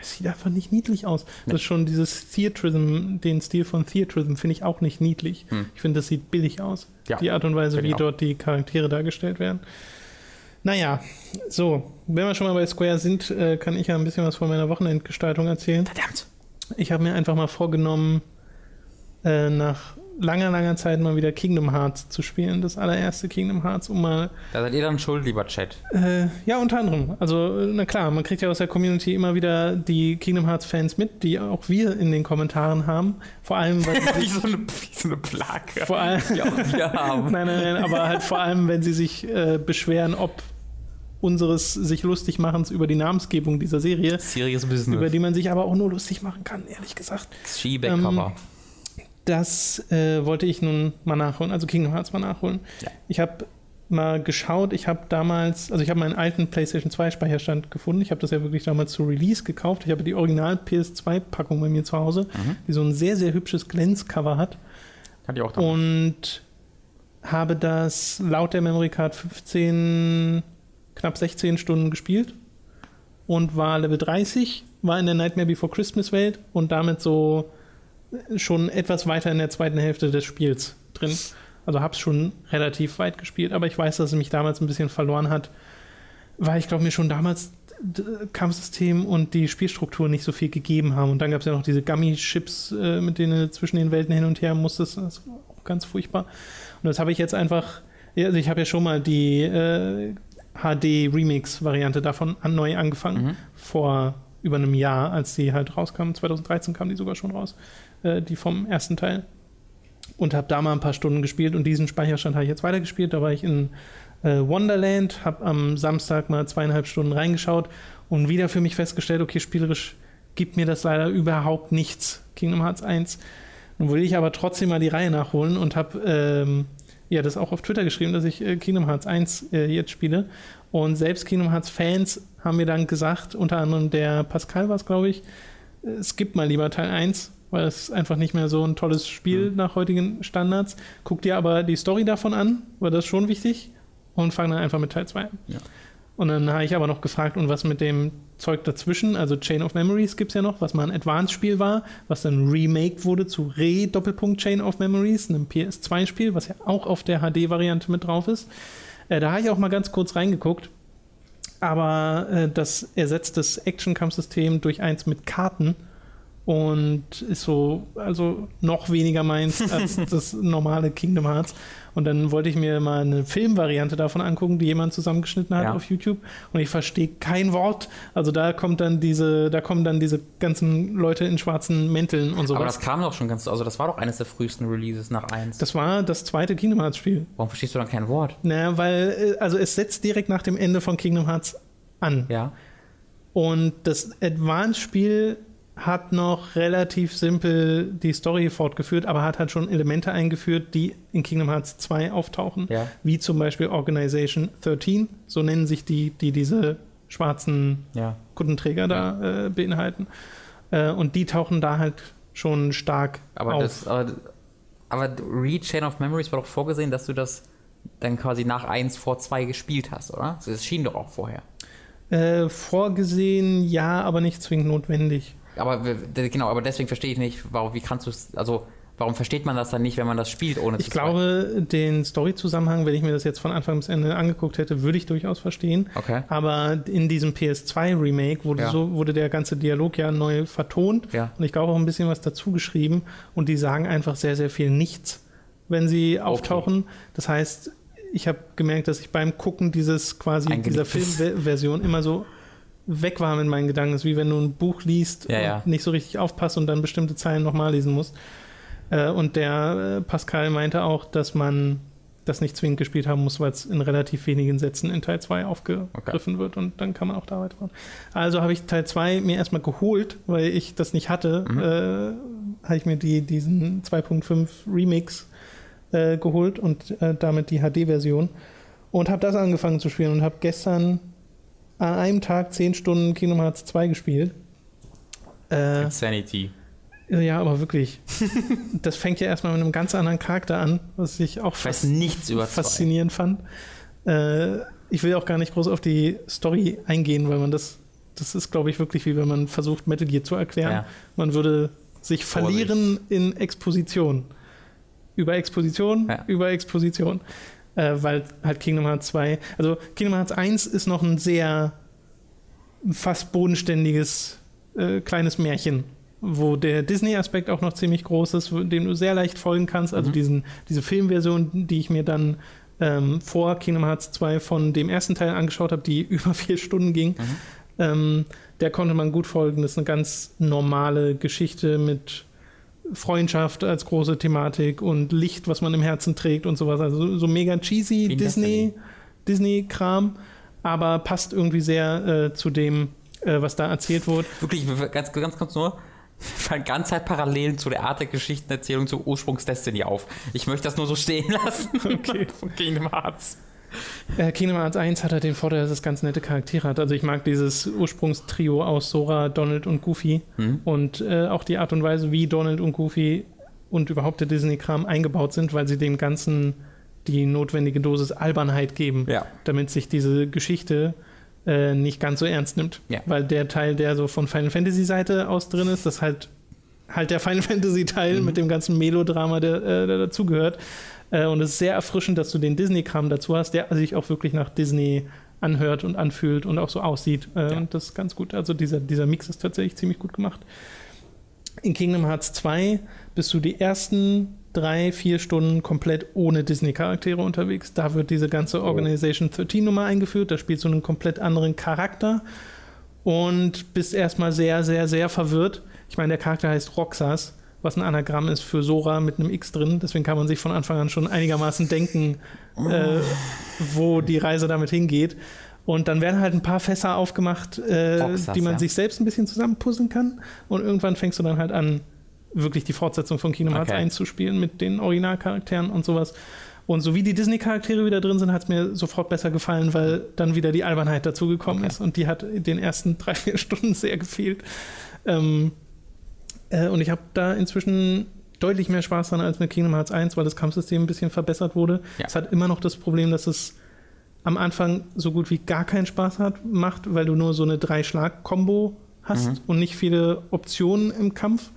es sieht einfach nicht niedlich aus. Nee. Das ist schon dieses Theatrism, den Stil von Theatrism finde ich auch nicht niedlich. Hm. Ich finde, das sieht billig aus. Ja, die Art und Weise, wie auch. dort die Charaktere dargestellt werden. Naja, so, wenn wir schon mal bei Square sind, äh, kann ich ja ein bisschen was von meiner Wochenendgestaltung erzählen. Verdammt. Ich habe mir einfach mal vorgenommen, äh, nach langer, langer Zeit mal wieder Kingdom Hearts zu spielen, das allererste Kingdom Hearts, um mal. Da seid ihr dann schuld, lieber Chat. Äh, ja, unter anderem. Also, na klar, man kriegt ja aus der Community immer wieder die Kingdom Hearts-Fans mit, die auch wir in den Kommentaren haben. Vor allem, weil. (laughs) wie, so eine, wie so eine Plage. Vor allem. Die auch wir (laughs) haben. nein, nein, nein, aber halt vor allem, wenn sie sich äh, beschweren, ob unseres sich lustig machens über die Namensgebung dieser Serie. Serious Business. Über die man sich aber auch nur lustig machen kann, ehrlich gesagt. Ski-Back-Cover. Ähm, das äh, wollte ich nun mal nachholen, also Kingdom Hearts mal nachholen. Ja. Ich habe mal geschaut, ich habe damals, also ich habe meinen alten PlayStation 2 Speicherstand gefunden. Ich habe das ja wirklich damals zu Release gekauft. Ich habe die Original PS2-Packung bei mir zu Hause, Mhm. die so ein sehr, sehr hübsches Glänzcover hat. Hatte ich auch damals. Und habe das laut der Memory Card 15, knapp 16 Stunden gespielt und war Level 30, war in der Nightmare Before Christmas Welt und damit so schon etwas weiter in der zweiten Hälfte des Spiels drin. Also habe es schon relativ weit gespielt, aber ich weiß, dass es mich damals ein bisschen verloren hat, weil ich glaube mir schon damals Kampfsystem und die Spielstruktur nicht so viel gegeben haben. Und dann gab es ja noch diese Gummy-Chips, äh, mit denen du zwischen den Welten hin und her musstest. Das war auch ganz furchtbar. Und das habe ich jetzt einfach, also ich habe ja schon mal die äh, HD-Remix-Variante davon an, neu angefangen, Mhm. vor über einem Jahr, als die halt rauskam. 2013 kam die sogar schon raus, äh, die vom ersten Teil. Und habe da mal ein paar Stunden gespielt und diesen Speicherstand habe ich jetzt weitergespielt. Da war ich in äh, Wonderland, habe am Samstag mal zweieinhalb Stunden reingeschaut und wieder für mich festgestellt, okay, spielerisch gibt mir das leider überhaupt nichts, Kingdom Hearts 1. Nun will ich aber trotzdem mal die Reihe nachholen und habe ähm, ja das auch auf Twitter geschrieben, dass ich äh, Kingdom Hearts 1 äh, jetzt spiele. Und selbst Kingdom Hearts Fans haben mir dann gesagt, unter anderem der Pascal war es, glaube ich, äh, skip mal lieber Teil 1, weil es einfach nicht mehr so ein tolles Spiel Mhm. nach heutigen Standards. Guck dir aber die Story davon an, weil das ist schon wichtig. Und fang dann einfach mit Teil 2 an. Ja. Und dann habe ich aber noch gefragt, und was mit dem Zeug dazwischen, also Chain of Memories gibt es ja noch, was mal ein Advanced-Spiel war, was dann remake wurde zu Re-Doppelpunkt Chain of Memories, einem PS2-Spiel, was ja auch auf der HD-Variante mit drauf ist. Äh, da habe ich auch mal ganz kurz reingeguckt. Aber äh, das ersetzt das Action-Kampfsystem durch eins mit Karten und ist so, also noch weniger meins (laughs) als das normale Kingdom Hearts. Und dann wollte ich mir mal eine Filmvariante davon angucken, die jemand zusammengeschnitten hat Ja. auf YouTube. Und ich verstehe kein Wort. Also da kommt dann diese, da kommen dann diese ganzen Leute in schwarzen Mänteln und Aber sowas. das kam doch schon ganz, also das war doch eines der frühesten Releases nach 1. Das war das zweite Kingdom Hearts Spiel. Warum verstehst du dann kein Wort? Naja, weil, äh, also es setzt direkt nach dem Ende von Kingdom Hearts an. Ja. Und das Advanced-Spiel hat noch relativ simpel die Story fortgeführt, aber hat halt schon Elemente eingeführt, die in Kingdom Hearts 2 auftauchen. Ja. Wie zum Beispiel Organization 13, so nennen sich die, die diese schwarzen Ja. Kuttenträger da äh, beinhalten. Äh, und die tauchen da halt schon stark Aber auf. das, aber, aber Read Chain of Memories war doch vorgesehen, dass du das dann quasi nach 1 vor 2 gespielt hast, oder? Das schien doch auch vorher. äh, vorgesehen, ja, aber nicht zwingend notwendig. Aber genau, aber deswegen verstehe ich nicht, warum, wie kannst du es, also warum versteht man das dann nicht, wenn man das spielt, ohne Ich zu glaube, den Story-Zusammenhang, wenn ich mir das jetzt von Anfang bis Ende angeguckt hätte, würde ich durchaus verstehen. Okay. Aber in diesem PS2-Remake wurde, Ja. so, wurde der ganze Dialog ja neu vertont. Ja. Und ich glaube auch ein bisschen was dazu geschrieben. Und die sagen einfach sehr, sehr viel nichts, wenn sie auftauchen. Das heißt, ich habe gemerkt, dass ich beim Gucken dieses quasi Eingenickt dieser. Filmversion immer so weg war mit meinen Gedanken. Das ist wie wenn du ein Buch liest Ja, und ja. nicht so richtig aufpasst und dann bestimmte Zeilen nochmal lesen musst. Äh, und der äh, Pascal meinte auch, dass man das nicht zwingend gespielt haben muss, weil es in relativ wenigen Sätzen in Teil 2 aufgegriffen wird und dann kann man auch da weitermachen. Also habe ich Teil 2 mir erstmal geholt, weil ich das nicht hatte, Mhm. äh, habe ich mir die, diesen 2.5 Remix äh, geholt und äh, damit die HD-Version und habe das angefangen zu spielen und habe gestern an einem Tag 10 Stunden Kingdom Hearts 2 gespielt. Äh, Insanity. ja, aber wirklich. (laughs) das fängt ja erstmal mit einem ganz anderen Charakter an, was ich auch Ich weiß fas nichts über faszinierend fand. Äh, ich will auch gar nicht groß auf die Story eingehen, weil man das, das ist, glaube ich, wirklich wie wenn man versucht, Metal Gear zu erklären. Ja. Man würde sich Vorsicht. verlieren in Exposition. Über Exposition, Ja. über Exposition. Äh, weil halt Kingdom Hearts 2, also Kingdom Hearts 1 ist noch ein sehr fast bodenständiges äh, kleines Märchen. wo der Disney-Aspekt auch noch ziemlich groß ist, dem du sehr leicht folgen kannst. Also Mhm. diesen, diese Filmversion, die ich mir dann ähm, vor Kingdom Hearts 2 von dem ersten Teil angeschaut habe, die (laughs) über vier Stunden ging, Mhm. ähm, der konnte man gut folgen. Das ist eine ganz normale Geschichte mit Freundschaft als große Thematik und Licht, was man im Herzen trägt und sowas. Also so, so mega cheesy Wie Disney, Disney-Kram, aber passt irgendwie sehr äh, zu dem, äh, was da erzählt wurde. Wirklich, ganz, ganz kurz nur. fallen ganz Zeit Parallelen zu der Art der Geschichtenerzählung zu Ursprungs-Destiny auf. Ich möchte das nur so stehen lassen. Okay. (laughs) Von Kingdom Hearts. Äh, Kingdom Hearts 1 hat halt den Vorteil, dass es ganz nette Charaktere hat. Also ich mag dieses Ursprungstrio aus Sora, Donald und Goofy Mhm. und äh, auch die Art und Weise, wie Donald und Goofy und überhaupt der Disney-Kram eingebaut sind, weil sie dem Ganzen die notwendige Dosis Albernheit geben, Ja. damit sich diese Geschichte äh, nicht ganz so ernst nimmt. Ja. Weil der Teil, der so von Final Fantasy Seite aus drin ist, das halt halt der Final Fantasy Teil Mhm. mit dem ganzen Melodrama, der, äh, der dazugehört. Äh, und es ist sehr erfrischend, dass du den Disney-Kram dazu hast, der sich auch wirklich nach Disney anhört und anfühlt und auch so aussieht. Äh, Ja. Und das ist ganz gut. Also dieser, dieser Mix ist tatsächlich ziemlich gut gemacht. In Kingdom Hearts 2 bist du die ersten drei, vier Stunden komplett ohne Disney-Charaktere unterwegs. Da wird diese ganze Organization 13-Nummer eingeführt. Da spielst du einen komplett anderen Charakter und bist erstmal sehr, sehr, sehr verwirrt. Ich meine, der Charakter heißt Roxas, was ein Anagramm ist für Sora mit einem X drin. Deswegen kann man sich von Anfang an schon einigermaßen denken, äh, wo die Reise damit hingeht. Und dann werden halt ein paar Fässer aufgemacht, äh, Roxas, die man ja. sich selbst ein bisschen zusammenpuzzeln kann. Und irgendwann fängst du dann halt an, wirklich die Fortsetzung von Kingdom Hearts Okay. 1 zu spielen mit den Originalcharakteren und sowas. Und so wie die Disney-Charaktere wieder drin sind, hat es mir sofort besser gefallen, weil dann wieder die Albernheit dazugekommen Okay. ist. Und die hat in den ersten (laughs) drei, vier Stunden sehr gefehlt. Ähm, äh, und ich habe da inzwischen deutlich mehr Spaß dran als mit Kingdom Hearts 1, weil das Kampfsystem ein bisschen verbessert wurde. Ja. Es hat immer noch das Problem, dass es am Anfang so gut wie gar keinen Spaß hat, macht, weil du nur so eine Drei-Schlag-Kombo hast Mhm. und nicht viele Optionen im Kampf.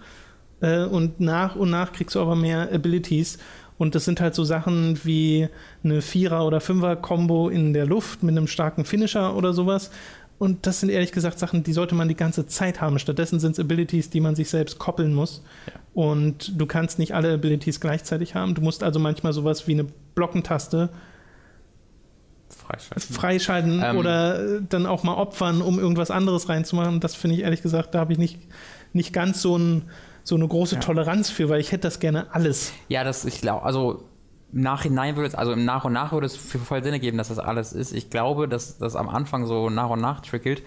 Äh, und nach und nach kriegst du aber mehr Abilities. Und das sind halt so Sachen wie eine Vierer- oder Fünfer-Kombo in der Luft mit einem starken Finisher oder sowas. Und das sind ehrlich gesagt Sachen, die sollte man die ganze Zeit haben. Stattdessen sind es Abilities, die man sich selbst koppeln muss. Und du kannst nicht alle Abilities gleichzeitig haben. Du musst also manchmal sowas wie eine Blockentaste Freischalten. freischalten Ähm. oder äh, dann auch mal opfern, um irgendwas anderes reinzumachen. Das finde ich ehrlich gesagt, da habe ich nicht, nicht ganz so, ein, so eine große Ja. Toleranz für, weil ich hätte das gerne alles. Ja, das, ich glaube, also im Nachhinein würde es, also im Nach und Nach würde es für voll Sinn ergeben, dass das alles ist. Ich glaube, dass das am Anfang so nach und nach trickelt.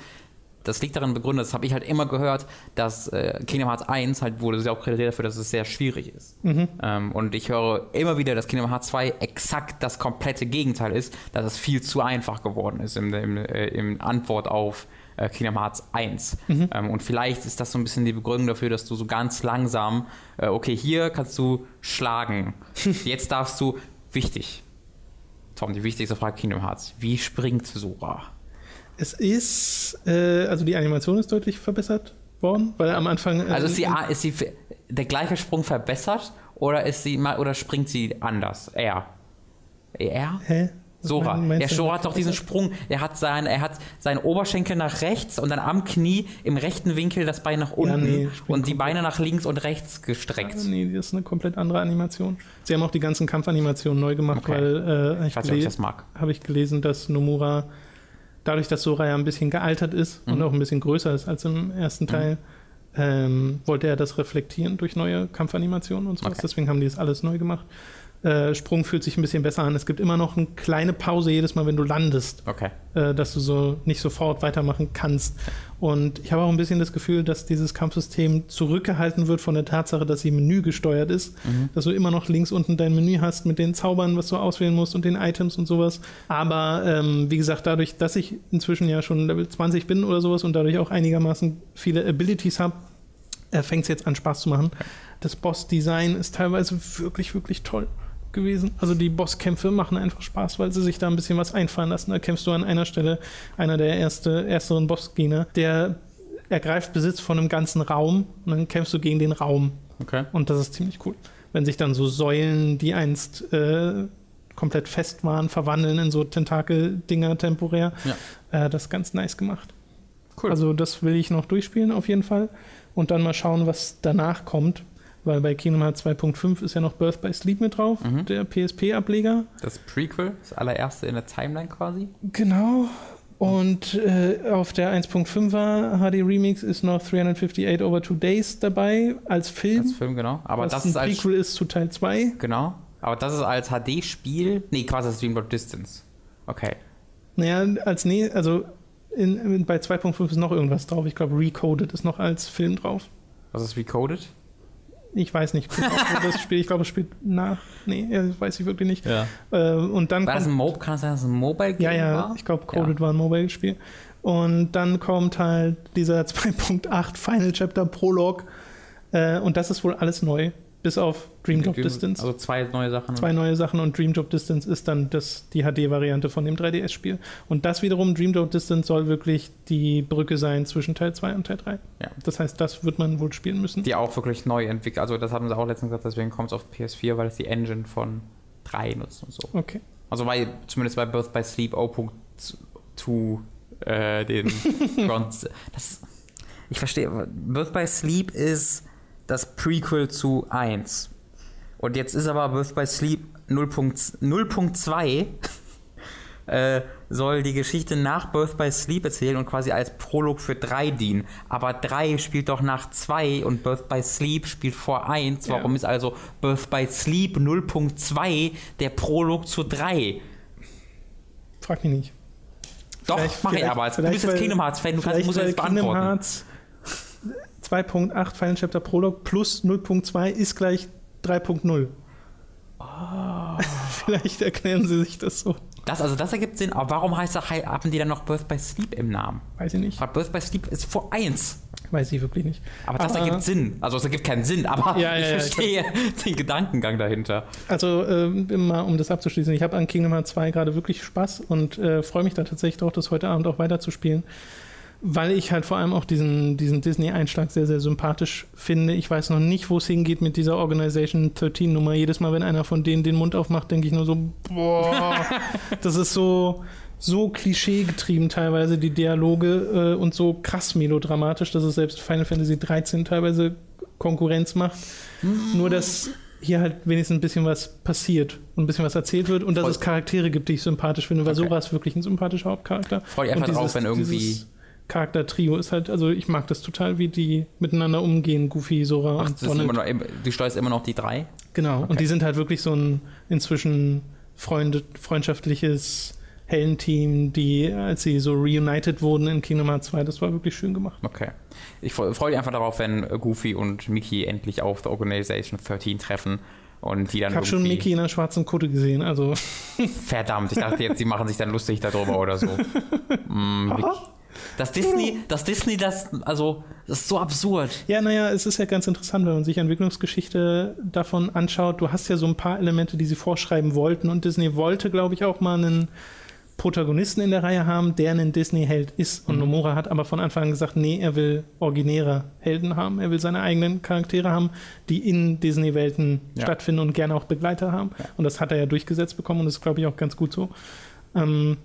Das liegt darin begründet, das habe ich halt immer gehört, dass äh, Kingdom Hearts 1 halt wurde sehr auch kritisiert dafür, dass es sehr schwierig ist. Ähm, und ich höre immer wieder, dass Kingdom Hearts 2 exakt das komplette Gegenteil ist, dass es viel zu einfach geworden ist im, im, äh, im Antwort auf äh, Kingdom Hearts 1. Ähm, und vielleicht ist das so ein bisschen die Begründung dafür, dass du so ganz langsam, äh, okay, hier kannst du schlagen. (laughs) Jetzt darfst du, wichtig, Tom, die wichtigste Frage Kingdom Hearts, wie springt Sora? Es ist, äh, also die Animation ist deutlich verbessert worden, weil am Anfang. äh, Also ist, sie, ist sie f- der gleiche Sprung verbessert oder ist sie mal oder springt sie anders? Er. Er? Hä? Sora. mein- Ja, Sora hat doch diesen? Sprung. Er hat, sein, er hat seinen Oberschenkel nach rechts und dann am Knie im rechten Winkel das Bein nach unten nee, und die. Beine nach links und rechts gestreckt. Ah, nee, das ist eine komplett andere Animation. Sie haben auch die ganzen Kampfanimationen neu gemacht, Okay. weil äh, ich Ich das mag. habe ich gelesen, dass Nomura, dadurch, dass Sora ja ein bisschen gealtert ist und Mhm. auch ein bisschen größer ist als im ersten Teil, ähm, wollte er das reflektieren durch neue Kampfanimationen und sowas. Okay. Deswegen haben die das alles neu gemacht. Äh, Sprung fühlt sich ein bisschen besser an. Es gibt immer noch eine kleine Pause jedes Mal, wenn du landest Okay. äh, dass du so nicht sofort weitermachen kannst. Und ich habe auch ein bisschen das Gefühl, dass dieses Kampfsystem zurückgehalten wird von der Tatsache, dass sie menügesteuert ist, dass du immer noch links unten dein Menü hast mit den Zaubern, was du auswählen musst und den Items und sowas. Aber ähm, wie gesagt, dadurch, dass ich inzwischen ja schon Level 20 bin oder sowas und dadurch auch einigermaßen viele Abilities habe, äh, fängt es jetzt an Spaß zu machen. Das Boss-Design ist teilweise wirklich, wirklich toll gewesen. Also die Bosskämpfe machen einfach Spaß, weil sie sich da ein bisschen was einfallen lassen. Da kämpfst du an einer Stelle, einer der erste, ersteren Bossgegner, der ergreift Besitz von einem ganzen Raum und dann kämpfst du gegen den Raum. Okay. Und das ist ziemlich cool. Wenn sich dann so Säulen, die einst äh, komplett fest waren, verwandeln in so Tentakel-Dinger temporär. Ja. Äh, das ist ganz nice gemacht. Cool. Also das will ich noch durchspielen auf jeden Fall. und dann mal schauen, was danach kommt. Weil bei Kingdom Hearts 2.5 ist ja noch Birth by Sleep mit drauf, Mhm. der PSP-Ableger. Das Prequel, das allererste in der Timeline quasi. Genau. Und äh, auf der 1.5er HD Remix ist noch 358 Over Two Days dabei als Film. Als Film, genau. Aber das ein ist als. Prequel ist zu Teil 2. Genau. Aber das ist als HD-Spiel. Nee, quasi das Dreamboat Distance. Okay. Naja, als nee, also in, in, bei 2.5 ist noch irgendwas drauf. Ich glaube, Recoded ist noch als Film drauf. Was ist recoded? Ich weiß nicht, wo das (laughs) Spiel, ich glaube, es spielt nach. Nee, ja, weiß ich wirklich nicht. Ja. Äh, und dann War das kommt, ein Mob? Kann es sein, dass es ein Mobile-Game ja, ja, war? ich glaube, Coded war ein Mobile-Spiel. Und dann kommt halt dieser (laughs) 2.8 Final Chapter Prolog. Äh, und das ist wohl alles neu, bis auf Dream Job Distance. Also zwei neue Sachen. Zwei neue Sachen und Dream Job Distance ist dann das, die HD-Variante von dem 3DS-Spiel. Und das wiederum, Dream Job Distance, soll wirklich die Brücke sein zwischen Teil 2 und Teil 3. Ja. Das heißt, das wird man wohl spielen müssen. Die auch wirklich neu entwickelt. Also das haben sie auch letztens gesagt, deswegen kommt es auf PS4, weil es die Engine von 3 nutzt und so. Okay. Also bei, zumindest bei Birth by Sleep 0.2 äh, den (laughs) Ground. Das, ich verstehe. Birth by Sleep ist das Prequel zu 1. Und jetzt ist aber Birth by Sleep 0.2 0.2 (laughs) äh, soll die Geschichte nach Birth by Sleep erzählen und quasi als Prolog für 3 dienen. Aber 3 spielt doch nach 2 und Birth by Sleep spielt vor 1. Ja. Warum ist also Birth by Sleep 0.2 der Prolog zu 3? Frag mich nicht. Doch, Vielleicht- mach ich aber. Du bist jetzt Kingdom Hearts Fan, du kannst, musst das Kingdom beantworten. Hearts 2.8 Final Chapter Prolog plus 0.2 ist gleich 3.0. Ah. (laughs) Vielleicht erklären sie sich das so. Das, also das ergibt Sinn, aber warum heißt das, haben die dann noch Birth by Sleep im Namen? Weiß ich nicht. Weil Birth by Sleep ist vor 1. Weiß ich wirklich nicht. Aber das ergibt Sinn. Also es ergibt keinen Sinn, aber Ja, ich ja, verstehe (laughs) den Gedankengang dahinter. Also, äh, mal um das abzuschließen, ich habe an Kingdom Hearts 2 gerade wirklich Spaß und äh, freue mich da tatsächlich drauf, das heute Abend auch weiterzuspielen. Weil ich halt vor allem auch diesen, diesen Disney-Einschlag sehr, sehr sympathisch finde. Ich weiß noch nicht, wo es hingeht mit dieser Organization 13-Nummer. Jedes Mal, wenn einer von denen den Mund aufmacht, denke ich nur so, boah, (laughs) das ist so, so klischeegetrieben teilweise, die Dialoge äh, und so krass melodramatisch, dass es selbst Final Fantasy 13 teilweise Konkurrenz macht. Nur, dass hier halt wenigstens ein bisschen was passiert und ein bisschen was erzählt wird und dass Voll. es Charaktere gibt, die ich sympathisch finde, weil Okay. Sora ist wirklich ein sympathischer Hauptcharakter. Freu dich einfach Und drauf, wenn irgendwie. Charakter-Trio ist halt, also ich mag das total, wie die miteinander umgehen, Goofy, Sora Ach, und Donald. immer noch, du steuerst immer noch die drei? Genau, Okay. und die sind halt wirklich so ein inzwischen Freunde, freundschaftliches Hellenteam, die, als sie so reunited wurden in Kingdom Hearts 2, das war wirklich schön gemacht. Okay. Ich freue freu mich einfach darauf, wenn Goofy und Mickey endlich auf der Organization 13 treffen und die dann Ich habe schon Mickey in einer schwarzen Kutte gesehen, also Verdammt, ich dachte jetzt, die machen sich dann lustig darüber oder so. (laughs) Mm, Mickey. (laughs) dass Disney, dass Disney das, also, das ist so absurd. Ja, naja, es ist ja ganz interessant, wenn man sich Entwicklungsgeschichte davon anschaut. Du hast ja so ein paar Elemente, die sie vorschreiben wollten und Disney wollte, glaube ich, auch mal einen Protagonisten in der Reihe haben, der ein Disney-Held ist. Und Mhm. Nomura hat aber von Anfang an gesagt, nee, er will originäre Helden haben. Er will seine eigenen Charaktere haben, die in Disney-Welten Ja. stattfinden und gerne auch Begleiter haben. Ja. Und das hat er ja durchgesetzt bekommen und das ist, glaube ich, auch ganz gut so. Ähm,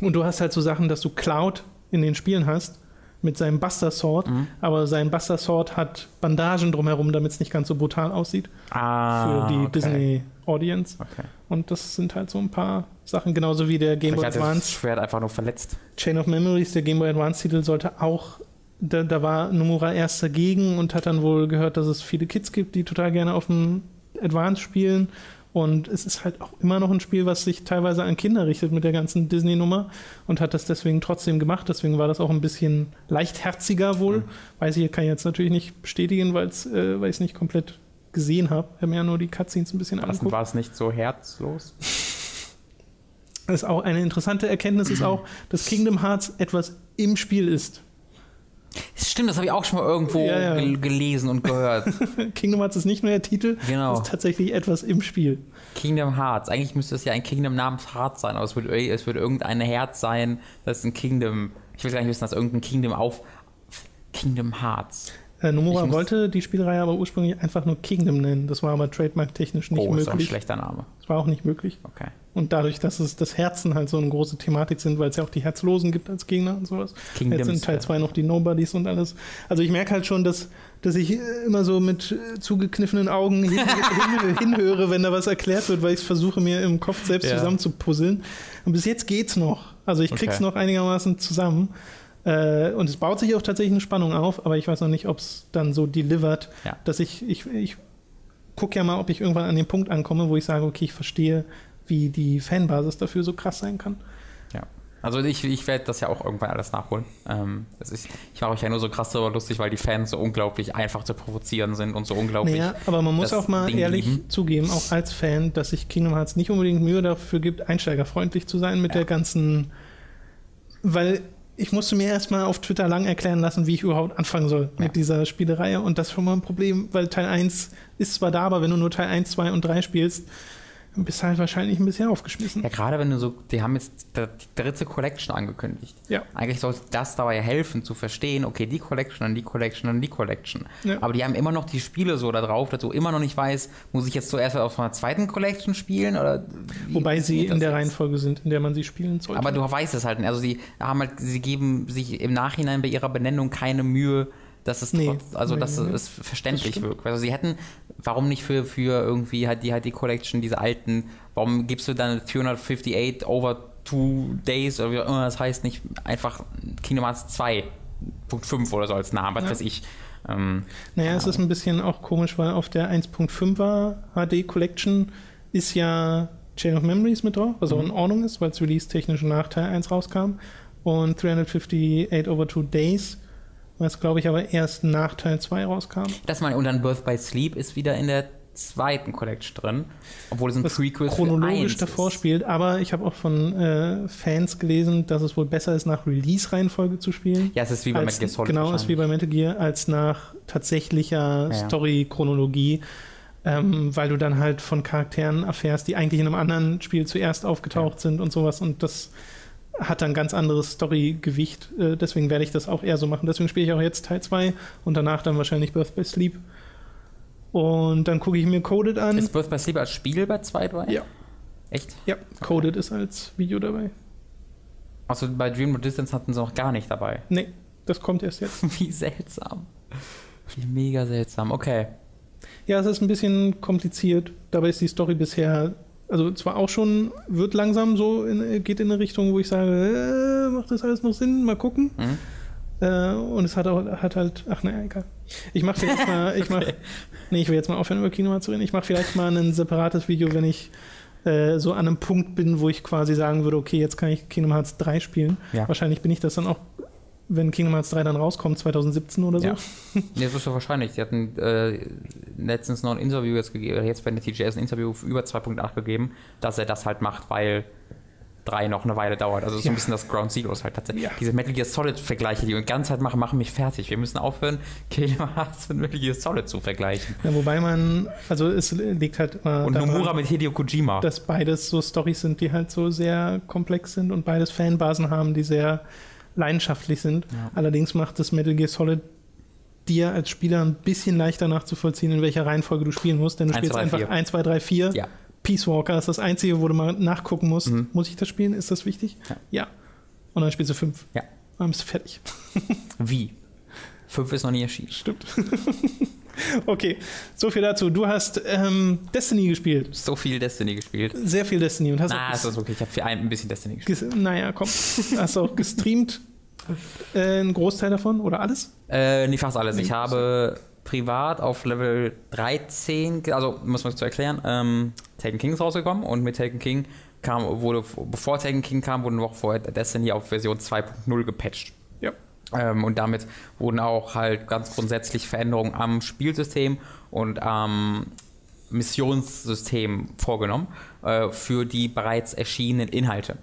und du hast halt so Sachen, dass du Cloud in den Spielen hast mit seinem Buster Sword, Mhm. aber sein Buster Sword hat Bandagen drumherum, damit es nicht ganz so brutal aussieht Ah, für die okay. Disney Audience. Okay. Und das sind halt so ein paar Sachen, genauso wie der Game Boy hat das Advance Schwert einfach nur verletzt. Chain of Memories, der Game Boy Advance Titel sollte auch da, da war Nomura erst dagegen und hat dann wohl gehört, dass es viele Kids gibt, die total gerne auf dem Advance spielen. Und es ist halt auch immer noch ein Spiel, was sich teilweise an Kinder richtet mit der ganzen Disney-Nummer und hat das deswegen trotzdem gemacht. Deswegen war das auch ein bisschen leichtherziger wohl. Mhm. Weiß ich, kann ich jetzt natürlich nicht bestätigen, weil's, äh, weil ich es nicht komplett gesehen habe. Ich habe mir ja nur die Cutscenes ein bisschen angeguckt. war es nicht so herzlos? Das (laughs) ist auch eine interessante Erkenntnis ist (clears throat) auch, dass Kingdom Hearts etwas im Spiel ist. Stimmt, das habe ich auch schon mal irgendwo Ja, ja. gel- gelesen und gehört. (laughs) Kingdom Hearts ist nicht nur der Titel, Genau. es ist tatsächlich etwas im Spiel. Kingdom Hearts. Eigentlich müsste es ja ein Kingdom namens Hearts sein, aber es wird, es wird irgendein Herz sein, das ist ein Kingdom. Ich will gar nicht wissen, dass irgendein Kingdom auf. Kingdom Hearts. Äh, Nomura wollte die Spielreihe aber ursprünglich einfach nur Kingdom nennen. Das war aber trademark-technisch nicht oh, ist doch ein möglich. schlechter Name. Das war auch nicht möglich. Okay. Und dadurch, dass es das Herzen halt so eine große Thematik sind, weil es ja auch die Herzlosen gibt als Gegner und sowas. Kingdoms, Jetzt sind Teil ja. 2 noch die Nobodies und alles. Also ich merke halt schon, dass dass ich immer so mit äh, zugekniffenen Augen hin, (laughs) hin, hinhöre, wenn da was erklärt wird, weil ich es versuche, mir im Kopf selbst Ja. zusammenzupuzzeln. Und bis jetzt geht's noch. Also ich krieg's Okay. noch einigermaßen zusammen. Äh, und es baut sich auch tatsächlich eine Spannung auf, aber ich weiß noch nicht, ob es dann so delivert, Ja. dass ich, ich, ich gucke ja mal, ob ich irgendwann an den Punkt ankomme, wo ich sage, okay, ich verstehe, wie die Fanbasis dafür so krass sein kann. Ja. Also ich, ich werde das ja auch irgendwann alles nachholen. Ähm, ist, ich mache euch ja nur so krass darüber lustig, weil die Fans so unglaublich einfach zu provozieren sind und so unglaublich. Naja, aber man muss auch mal Ding ehrlich lieben. zugeben, auch als Fan, dass sich Kingdom Hearts nicht unbedingt Mühe dafür gibt, einsteigerfreundlich zu sein mit der ganzen. Weil ich musste mir erstmal auf Twitter lang erklären lassen, wie ich überhaupt anfangen soll Ja. mit dieser Spielerei. Und das ist schon mal ein Problem, weil Teil 1 ist zwar da, aber wenn du nur Teil 1, 2 und 3 spielst, bist halt wahrscheinlich ein bisschen aufgeschmissen. Ja, gerade wenn du so, die haben jetzt die dritte Collection angekündigt. Ja. Eigentlich sollte das dabei helfen zu verstehen, okay, die Collection, dann die Collection, dann die Collection. Ja. Aber die haben immer noch die Spiele so da drauf, dass du immer noch nicht weißt, muss ich jetzt zuerst auf einer zweiten Collection spielen oder Wobei sie in der jetzt? Reihenfolge sind, in der man sie spielen sollte. Aber du weißt es halt nicht. Also sie haben halt, sie geben sich im Nachhinein bei ihrer Benennung keine Mühe, dass es Nee. trotz, also Nee, dass nee, es verständlich Das wirkt. Also sie hätten, warum nicht für, für irgendwie halt die halt die Collection, diese alten, warum gibst du dann 358 over two days oder wie auch immer das heißt, nicht einfach Kingdom Hearts 2.5 oder so als Namen, was Ja. weiß ich. Ähm, Naja, es ist ein bisschen auch komisch, weil auf der 1.5er HD Collection ist ja Chain of Memories mit drauf, was auch Mhm. in Ordnung ist, weil es release-technisch nach Teil 1 rauskam. Und 358 over 2 Days, was glaube ich aber erst nach Teil 2 rauskam. das mal, und dann Birth by Sleep ist wieder in der zweiten Collection drin, obwohl es ein Was Prequel chronologisch davor ist. spielt. Aber ich habe auch von äh, Fans gelesen, dass es wohl besser ist, nach Release-Reihenfolge zu spielen. Ja, es ist wie bei als, Metal Gear Solid. Genau, ist wie bei Metal Gear, als nach tatsächlicher Ja. Story-Chronologie, ähm, weil du dann halt von Charakteren erfährst, die eigentlich in einem anderen Spiel zuerst aufgetaucht sind und sowas und das hat dann ganz anderes Story-Gewicht. Äh, deswegen werde ich das auch eher so machen. Deswegen spiele ich auch jetzt Teil 2 und danach dann wahrscheinlich Birth by Sleep. Und dann gucke ich mir Coded an. Ist Birth by Sleep als Spiel bei 2 dabei? Ja. Echt? Ja, Coded ist als Video dabei. Also bei Dream of Distance hatten sie noch gar nicht dabei. Nee, das kommt erst jetzt. (laughs) Wie seltsam. Wie mega seltsam. Okay. Ja, es ist ein bisschen kompliziert. Dabei ist die Story bisher, also zwar auch schon, wird langsam so, in, geht in eine Richtung, wo ich sage, äh, macht das alles noch Sinn? Mal gucken. Mhm. Äh, und es hat, auch, hat halt, ach naja, egal. Ich mache vielleicht (laughs) mal, ich mach, nee, ich will jetzt mal aufhören, über Kino zu reden. Ich mache vielleicht mal ein separates Video, wenn ich äh, so an einem Punkt bin, wo ich quasi sagen würde, okay, jetzt kann ich Kingdom Hearts 3 spielen. Ja. Wahrscheinlich bin ich das dann auch, wenn Kingdom Hearts 3 dann rauskommt, 2017 oder so. Ja. Nee, das ist so wahrscheinlich. Die hatten äh, letztens noch ein Interview jetzt gegeben, jetzt bei der TGS ein Interview über 2.8 gegeben, dass er das halt macht, weil 3 noch eine Weile dauert. Also so Ja. ein bisschen das Ground Zeroes halt tatsächlich. Ja. Diese Metal Gear Solid-Vergleiche, die wir die ganze Zeit machen, machen mich fertig. Wir müssen aufhören, (laughs) Kingdom Hearts mit Metal Gear Solid zu vergleichen. Ja, wobei man, also es liegt halt immer Und daran, Nomura mit Hideo Kojima. dass beides so Storys sind, die halt so sehr komplex sind und beides Fanbasen haben, die sehr leidenschaftlich sind. Ja. Allerdings macht das Metal Gear Solid dir als Spieler ein bisschen leichter nachzuvollziehen, in welcher Reihenfolge du spielen musst, denn du Eins, spielst zwei, einfach vier. 1, 2, 3, 4. Ja. Peace Walker ist das Einzige, wo du mal nachgucken musst. Mhm. Muss ich das spielen? Ist das wichtig? Ja. Und dann spielst du 5. Ja. Dann bist du fertig. Wie? 5 ist noch nie erschienen. Stimmt. (laughs) okay, so viel dazu. Du hast ähm, Destiny gespielt. So viel Destiny gespielt. Sehr viel Destiny und hast Na, auch das ist okay. Ich habe für ein, ein bisschen Destiny gespielt. Ges naja, komm. Hast du auch gestreamt? Äh, einen Großteil davon oder alles? Äh, nee, fast alles. Ich habe privat auf Level 13, ge- also muss man zu erklären, ähm, Taken King ist rausgekommen und mit Taken King kam, wurde, bevor Taken King kam, wurde eine Woche vorher Destiny auf Version 2.0 gepatcht. Ähm, und damit wurden auch halt ganz grundsätzlich Veränderungen am Spielsystem und am Missionssystem vorgenommen äh, für die bereits erschienenen Inhalte.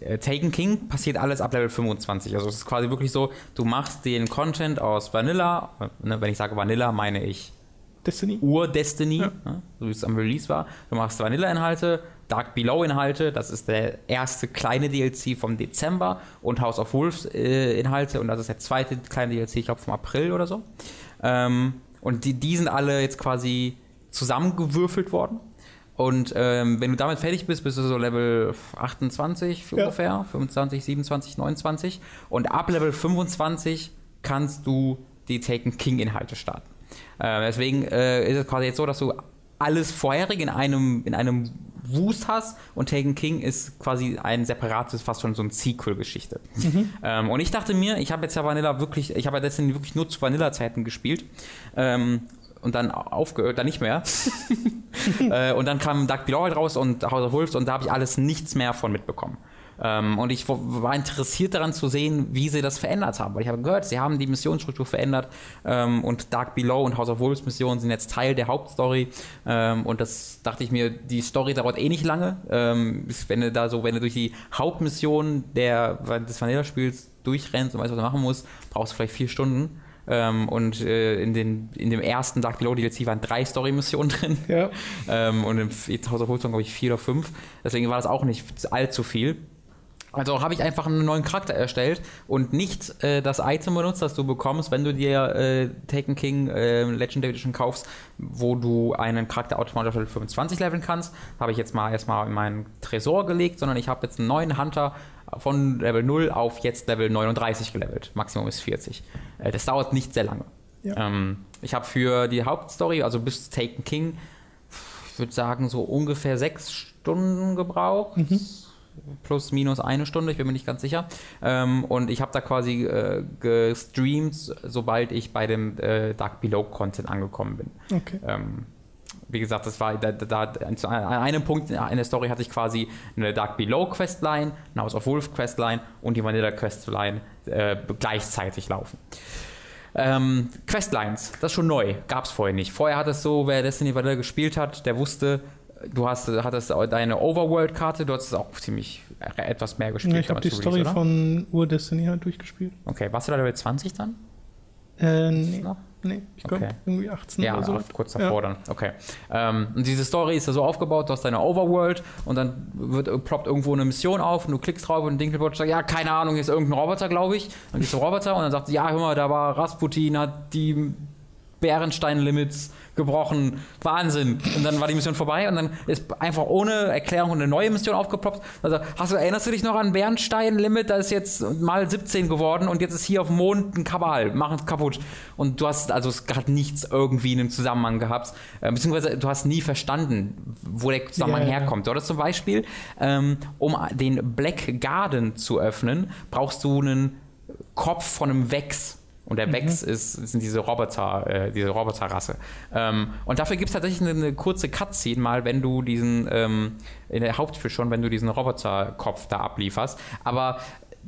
Äh, Taken King passiert alles ab Level 25. Also es ist quasi wirklich so, du machst den Content aus Vanilla, äh, ne, wenn ich sage Vanilla, meine ich Destiny? Ur-Destiny, Ja. ne, so wie es am Release war. Du machst Vanilla-Inhalte, Dark Below-Inhalte, das ist der erste kleine DLC vom Dezember und House of Wolves-Inhalte und das ist der zweite kleine DLC, ich glaube vom April oder so. Ähm, und die, die sind alle jetzt quasi zusammengewürfelt worden. Und ähm, wenn du damit fertig bist, bist du so Level 28 Ja. ungefähr, 25, 27, 29. Und ab Level 25 kannst du die Taken King Inhalte starten. Äh, deswegen äh, ist es quasi jetzt so, dass du alles vorherige in einem, in einem Wust hast und Taken King ist quasi ein separates, fast schon so ein Sequel-Geschichte. Mhm. Ähm, und ich dachte mir, ich habe jetzt ja Vanilla wirklich, ich habe ja Destiny wirklich nur zu Vanilla-Zeiten gespielt. Ähm, und dann aufgehört, dann nicht mehr. (laughs) äh, und dann kam Dark Below halt raus und House of Wolves und da habe ich alles nichts mehr von mitbekommen. Ähm, und ich war interessiert daran zu sehen, wie sie das verändert haben. Weil ich habe gehört, sie haben die Missionsstruktur verändert ähm, und Dark Below und House of Wolves Missionen sind jetzt Teil der Hauptstory. Ähm, und das dachte ich mir, die Story dauert eh nicht lange. Ähm, wenn du da so, wenn du durch die Hauptmission der, des Vanilla-Spiels durchrennst und weißt, was du machen musst, brauchst du vielleicht vier Stunden. Ähm, und äh, in, den, in dem ersten Dark Below DLC waren drei Story-Missionen (laughs) drin. Ja. Ähm, und im House of Wolves glaube ich vier oder fünf. Deswegen war das auch nicht allzu viel. Also habe ich einfach einen neuen Charakter erstellt und nicht äh, das Item benutzt, das du bekommst, wenn du dir äh, Taken King äh, Legendary Edition kaufst, wo du einen Charakter automatisch auf Level 25 leveln kannst. Habe ich jetzt mal erstmal in meinen Tresor gelegt, sondern ich habe jetzt einen neuen Hunter von Level 0 auf jetzt Level 39 gelevelt. Maximum ist 40. Äh, das dauert nicht sehr lange. Ja. Ähm, ich habe für die Hauptstory, also bis Taken King, ich würde sagen, so ungefähr sechs Stunden gebraucht. Mhm plus minus eine Stunde, ich bin mir nicht ganz sicher. Ähm, und ich habe da quasi äh, gestreamt, sobald ich bei dem äh, Dark Below Content angekommen bin. Okay. Ähm, wie gesagt, das war da, da, an einem Punkt in der Story hatte ich quasi eine Dark Below Questline, eine House of Wolf Questline und die Vanilla Questline äh, gleichzeitig laufen. Ähm, Questlines, das ist schon neu, gab es vorher nicht. Vorher hat es so, wer Destiny Vanilla gespielt hat, der wusste, du hast, hattest deine Overworld-Karte, du hast auch ziemlich äh, etwas mehr gespielt. Ja, ich habe die Story Release, von Ur Destiny halt durchgespielt. Okay, warst du da Level 20 dann? Äh, nee. Nee, ich glaube okay. irgendwie 18 ja, oder so. kurz davor ja. dann. Okay. Ähm, und diese Story ist ja so aufgebaut, du hast deine Overworld und dann wird, ploppt irgendwo eine Mission auf und du klickst drauf und Dinkelbot sagt, ja, keine Ahnung, hier ist irgendein Roboter, glaube ich. Dann gehst du Roboter und dann sagt sie, ja, hör mal, da war Rasputin, hat die Bärenstein-Limits gebrochen. Wahnsinn. Und dann war die Mission vorbei und dann ist einfach ohne Erklärung eine neue Mission aufgeploppt. Also, hast du, erinnerst du dich noch an Bärenstein-Limit? Da ist jetzt mal 17 geworden und jetzt ist hier auf dem Mond ein Kabal. Machen es kaputt. Und du hast also es hat nichts irgendwie in einem Zusammenhang gehabt. Äh, beziehungsweise du hast nie verstanden, wo der Zusammenhang yeah, herkommt. Oder zum Beispiel, ähm, um den Black Garden zu öffnen, brauchst du einen Kopf von einem Wex. Und der mhm. Vex ist, sind diese Roboter, äh, diese Roboterrasse. Ähm, und dafür gibt es tatsächlich eine, eine, kurze Cutscene mal, wenn du diesen, ähm, in der Hauptspiel schon, wenn du diesen Roboterkopf da ablieferst. Aber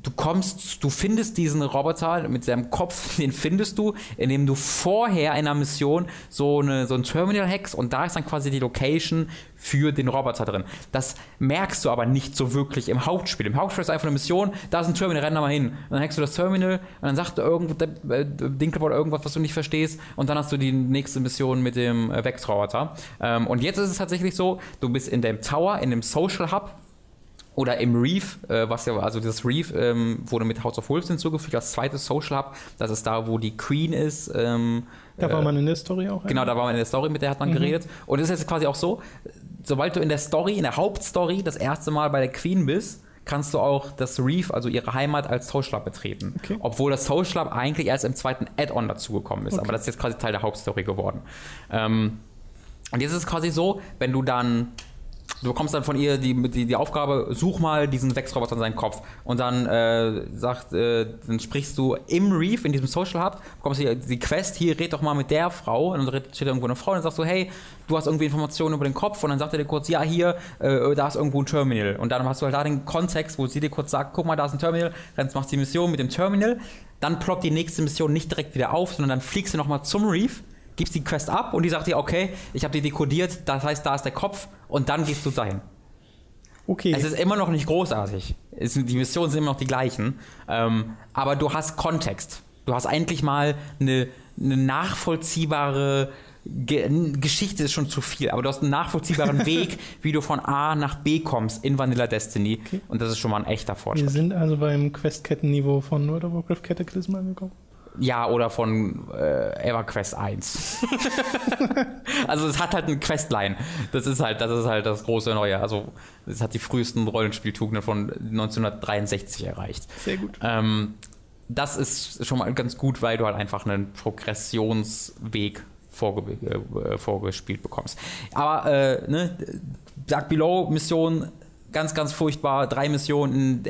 du kommst, du findest diesen Roboter mit seinem Kopf, (laughs) den findest du, indem du vorher in einer Mission so, eine, so ein Terminal hackst und da ist dann quasi die Location für den Roboter drin. Das merkst du aber nicht so wirklich im Hauptspiel. Im Hauptspiel ist einfach eine Mission, da ist ein Terminal, renn da mal hin. Und dann hackst du das Terminal und dann sagt irgendwo, äh, Dinkelbot irgendwas, was du nicht verstehst und dann hast du die nächste Mission mit dem äh, Vex-Roboter. Ähm, und jetzt ist es tatsächlich so, du bist in dem Tower, in dem Social Hub, oder im Reef, äh, was ja, also dieses Reef ähm, wurde mit House of Wolves hinzugefügt als zweites Social Hub. Das ist da, wo die Queen ist. Ähm, da war äh, man in der Story auch. Genau, da war man in der Story, mit der hat man mhm. geredet. Und es ist jetzt quasi auch so, sobald du in der Story, in der Hauptstory das erste Mal bei der Queen bist, kannst du auch das Reef, also ihre Heimat, als Social Hub betreten. Okay. Obwohl das Social Hub eigentlich erst im zweiten Add-on dazugekommen ist. Okay. Aber das ist jetzt quasi Teil der Hauptstory geworden. Ähm, und jetzt ist es quasi so, wenn du dann du bekommst dann von ihr die, die, die Aufgabe, such mal diesen Wechsroboter in seinen Kopf. Und dann äh, sagt, äh, dann sprichst du im Reef, in diesem Social Hub, bekommst du die Quest, hier red doch mal mit der Frau. Und dann steht irgendwo eine Frau und dann sagst du, hey, du hast irgendwie Informationen über den Kopf. Und dann sagt er dir kurz, ja, hier, äh, da ist irgendwo ein Terminal. Und dann hast du halt da den Kontext, wo sie dir kurz sagt, guck mal, da ist ein Terminal, dann machst du die Mission mit dem Terminal. Dann ploppt die nächste Mission nicht direkt wieder auf, sondern dann fliegst du nochmal zum Reef gibst die Quest ab und die sagt dir, okay, ich habe die dekodiert, das heißt, da ist der Kopf und dann gehst du dahin. Okay. Es ist immer noch nicht großartig. Es, die Missionen sind immer noch die gleichen. Ähm, aber du hast Kontext. Du hast endlich mal eine, eine nachvollziehbare Ge Geschichte ist schon zu viel, aber du hast einen nachvollziehbaren (laughs) Weg, wie du von A nach B kommst in Vanilla Destiny. Okay. Und das ist schon mal ein echter Fortschritt. Wir sind also beim Quest-Kettenniveau von World of Warcraft Cataclysm angekommen. Ja, oder von äh, EverQuest 1. (laughs) also es hat halt eine Questline. Das ist halt, das ist halt das große Neue. Also es hat die frühesten Rollenspieltugenden von 1963 erreicht. Sehr gut. Ähm, das ist schon mal ganz gut, weil du halt einfach einen Progressionsweg vorge äh, vorgespielt bekommst. Aber äh, ne, Dark Below Mission ganz, ganz furchtbar. Drei Missionen,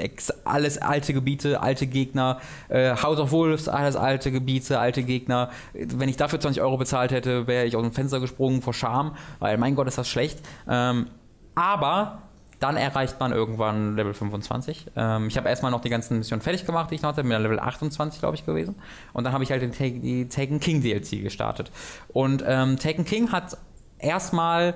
alles alte Gebiete, alte Gegner. Äh, House of Wolves, alles alte Gebiete, alte Gegner. Wenn ich dafür 20 Euro bezahlt hätte, wäre ich aus dem Fenster gesprungen vor Scham, weil mein Gott ist das schlecht. Ähm, aber dann erreicht man irgendwann Level 25. Ähm, ich habe erstmal noch die ganzen Missionen fertig gemacht, die ich noch hatte, mit Level 28, glaube ich, gewesen. Und dann habe ich halt den die Taken King DLC gestartet. Und ähm, Taken King hat erstmal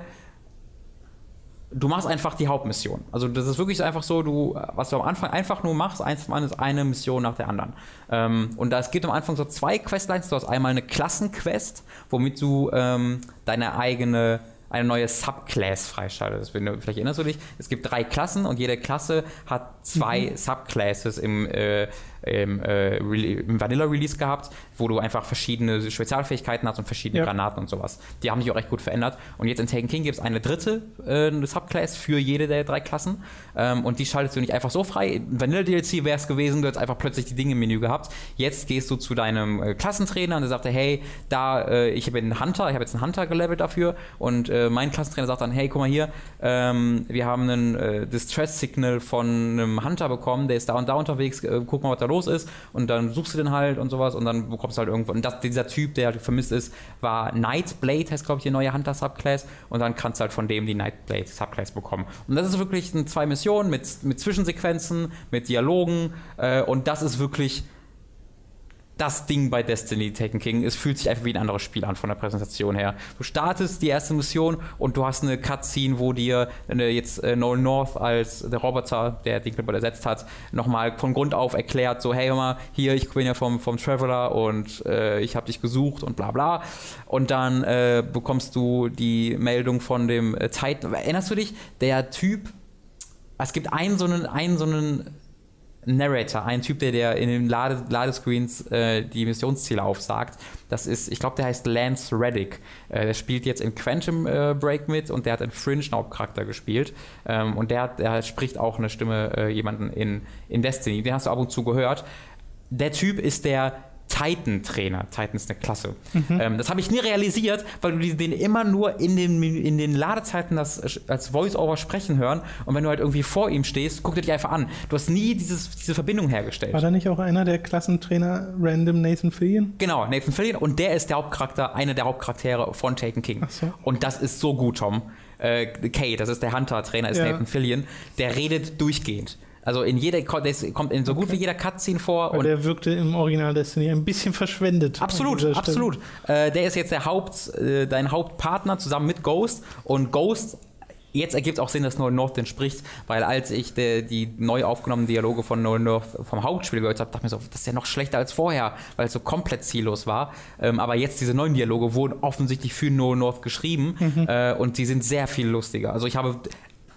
du machst einfach die Hauptmission. Also das ist wirklich einfach so, du, was du am Anfang einfach nur machst, eins ist eine Mission nach der anderen. Ähm, und es gibt am Anfang so zwei Questlines. Du hast einmal eine Klassenquest, womit du ähm, deine eigene eine neue Subclass freischaltest. Vielleicht erinnerst du dich, es gibt drei Klassen und jede Klasse hat zwei mhm. Subclasses im äh, im, äh, im Vanilla-Release gehabt, wo du einfach verschiedene Spezialfähigkeiten hast und verschiedene ja. Granaten und sowas. Die haben sich auch recht gut verändert. Und jetzt in Taken King gibt es eine dritte äh, Subclass für jede der drei Klassen. Ähm, und die schaltest du nicht einfach so frei. Vanilla-DLC wäre es gewesen, du hättest einfach plötzlich die Dinge im Menü gehabt. Jetzt gehst du zu deinem äh, Klassentrainer und der sagt, hey, da, äh, ich bin ein Hunter, ich habe jetzt einen Hunter gelevelt dafür. Und äh, mein Klassentrainer sagt dann, hey, guck mal hier, ähm, wir haben einen äh, Distress-Signal von einem Hunter bekommen, der ist da und da unterwegs, guck mal, was da los ist und dann suchst du den halt und sowas und dann bekommst du halt irgendwo. Und das, dieser Typ, der halt vermisst ist, war Nightblade, heißt glaube ich die neue Hunter Subclass und dann kannst du halt von dem die Nightblade Subclass bekommen. Und das ist wirklich zwei Missionen mit, mit Zwischensequenzen, mit Dialogen äh, und das ist wirklich das Ding bei Destiny Taken King. Es fühlt sich einfach wie ein anderes Spiel an von der Präsentation her. Du startest die erste Mission und du hast eine Cutscene, wo dir äh, jetzt äh, Noel North als der Roboter, der den Clipboard ersetzt hat, nochmal von Grund auf erklärt, so hey hör mal, hier, ich bin ja vom, vom Traveler und äh, ich habe dich gesucht und bla bla. Und dann äh, bekommst du die Meldung von dem äh, Zeit... Erinnerst du dich? Der Typ... Es gibt einen so einen, einen so einen Narrator, ein Typ, der, der in den Lade Ladescreens äh, die Missionsziele aufsagt. Das ist, ich glaube, der heißt Lance Reddick. Äh, der spielt jetzt in Quantum äh, Break mit und der hat in Fringe einen Hauptcharakter gespielt. Ähm, und der, der spricht auch eine Stimme äh, jemanden in, in Destiny. Den hast du ab und zu gehört. Der Typ ist der Titan-Trainer. Titan ist eine Klasse. Mhm. Ähm, das habe ich nie realisiert, weil du den immer nur in den, in den Ladezeiten das, als Voice-Over sprechen hören und wenn du halt irgendwie vor ihm stehst, guck dir dich einfach an. Du hast nie dieses, diese Verbindung hergestellt. War da nicht auch einer der Klassentrainer random Nathan Fillion? Genau, Nathan Fillion und der ist der Hauptcharakter, einer der Hauptcharaktere von Taken King. So. Und das ist so gut, Tom. Äh, Kay, das ist der Hunter-Trainer, ist ja. Nathan Fillion, der redet durchgehend. Also in jeder, der kommt in so gut wie jeder Cutscene vor. und der wirkte im Original Destiny ein bisschen verschwendet. Absolut, absolut. Äh, der ist jetzt der Haupt, äh, dein Hauptpartner zusammen mit Ghost. Und Ghost jetzt ergibt auch Sinn, dass Nolan North den spricht, weil als ich de, die neu aufgenommenen Dialoge von Nolan North vom Hauptspiel gehört habe, dachte ich mir so, das ist ja noch schlechter als vorher, weil es so komplett ziellos war. Ähm, aber jetzt diese neuen Dialoge wurden offensichtlich für Nolan North geschrieben mhm. äh, und die sind sehr viel lustiger. Also ich habe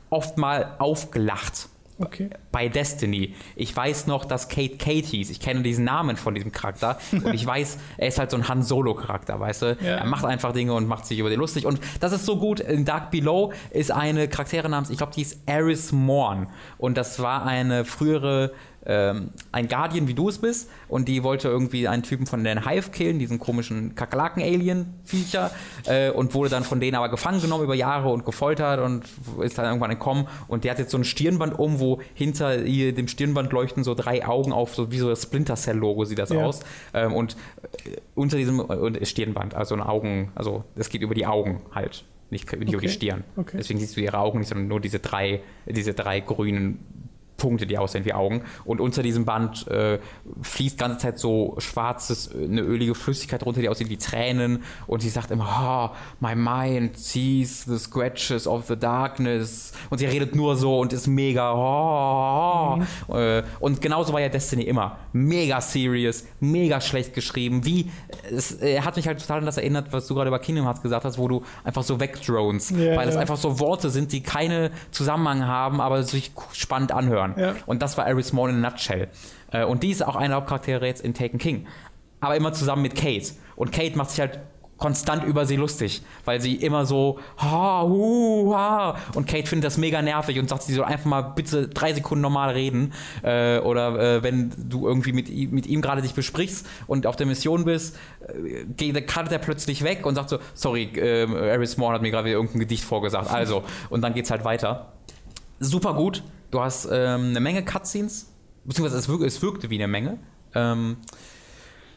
oft mal aufgelacht Okay. Bei Destiny. Ich weiß noch, dass Kate Kate hieß. Ich kenne diesen Namen von diesem Charakter. und ich (laughs) weiß, er ist halt so ein Han Solo-Charakter, weißt du? Ja. Er macht einfach Dinge und macht sich über den lustig. Und das ist so gut. In Dark Below ist eine Charaktere namens, ich glaube, die ist Eris Morn. Und das war eine frühere ähm, ein Guardian, wie du es bist, und die wollte irgendwie einen Typen von den Hive killen, diesen komischen Kakerlaken-Alien-Viecher, äh, und wurde dann von denen aber gefangen genommen über Jahre und gefoltert und ist dann irgendwann entkommen. Und der hat jetzt so ein Stirnband um, wo hinter ihr, dem Stirnband leuchten so drei Augen auf, so wie so das Splinter Cell-Logo sieht das ja. aus. Ähm, und äh, unter diesem und Stirnband, also ein Augen, also das geht über die Augen halt nicht, nicht okay. über die Stirn. Okay. Deswegen siehst du ihre Augen nicht, sondern nur diese drei, diese drei grünen Punkte, die aussehen wie Augen. Und unter diesem Band äh, fließt ganze Zeit so schwarzes, eine ölige Flüssigkeit runter, die aussieht wie Tränen. Und sie sagt immer, oh, my mind sees the scratches of the darkness. Und sie redet nur so und ist mega, oh, oh. Mhm. Und genauso war ja Destiny immer. Mega serious, mega schlecht geschrieben. Wie, es er hat mich halt total an das erinnert, was du gerade über Kingdom Hearts gesagt hast, wo du einfach so wegdrones. Yeah, weil es yeah. einfach so Worte sind, die keine Zusammenhang haben, aber sich spannend anhören kann. Ja. Und das war Aris Morn in a nutshell. Äh, und die ist auch eine Hauptcharaktere jetzt in Taken King. Aber immer zusammen mit Kate. Und Kate macht sich halt konstant über sie lustig, weil sie immer so ha, hu, ha. und Kate findet das mega nervig und sagt, sie soll einfach mal bitte drei Sekunden normal reden äh, oder äh, wenn du irgendwie mit, ihm- mit ihm gerade dich besprichst und auf der Mission bist, äh, geht, cuttet er plötzlich weg und sagt so, sorry, äh, Aris Morn hat mir gerade wieder irgendein Gedicht vorgesagt, also und dann geht's halt weiter. Super gut, du hast ähm, eine Menge Cutscenes, beziehungsweise es, wirk es wirkte wie eine Menge. Ähm,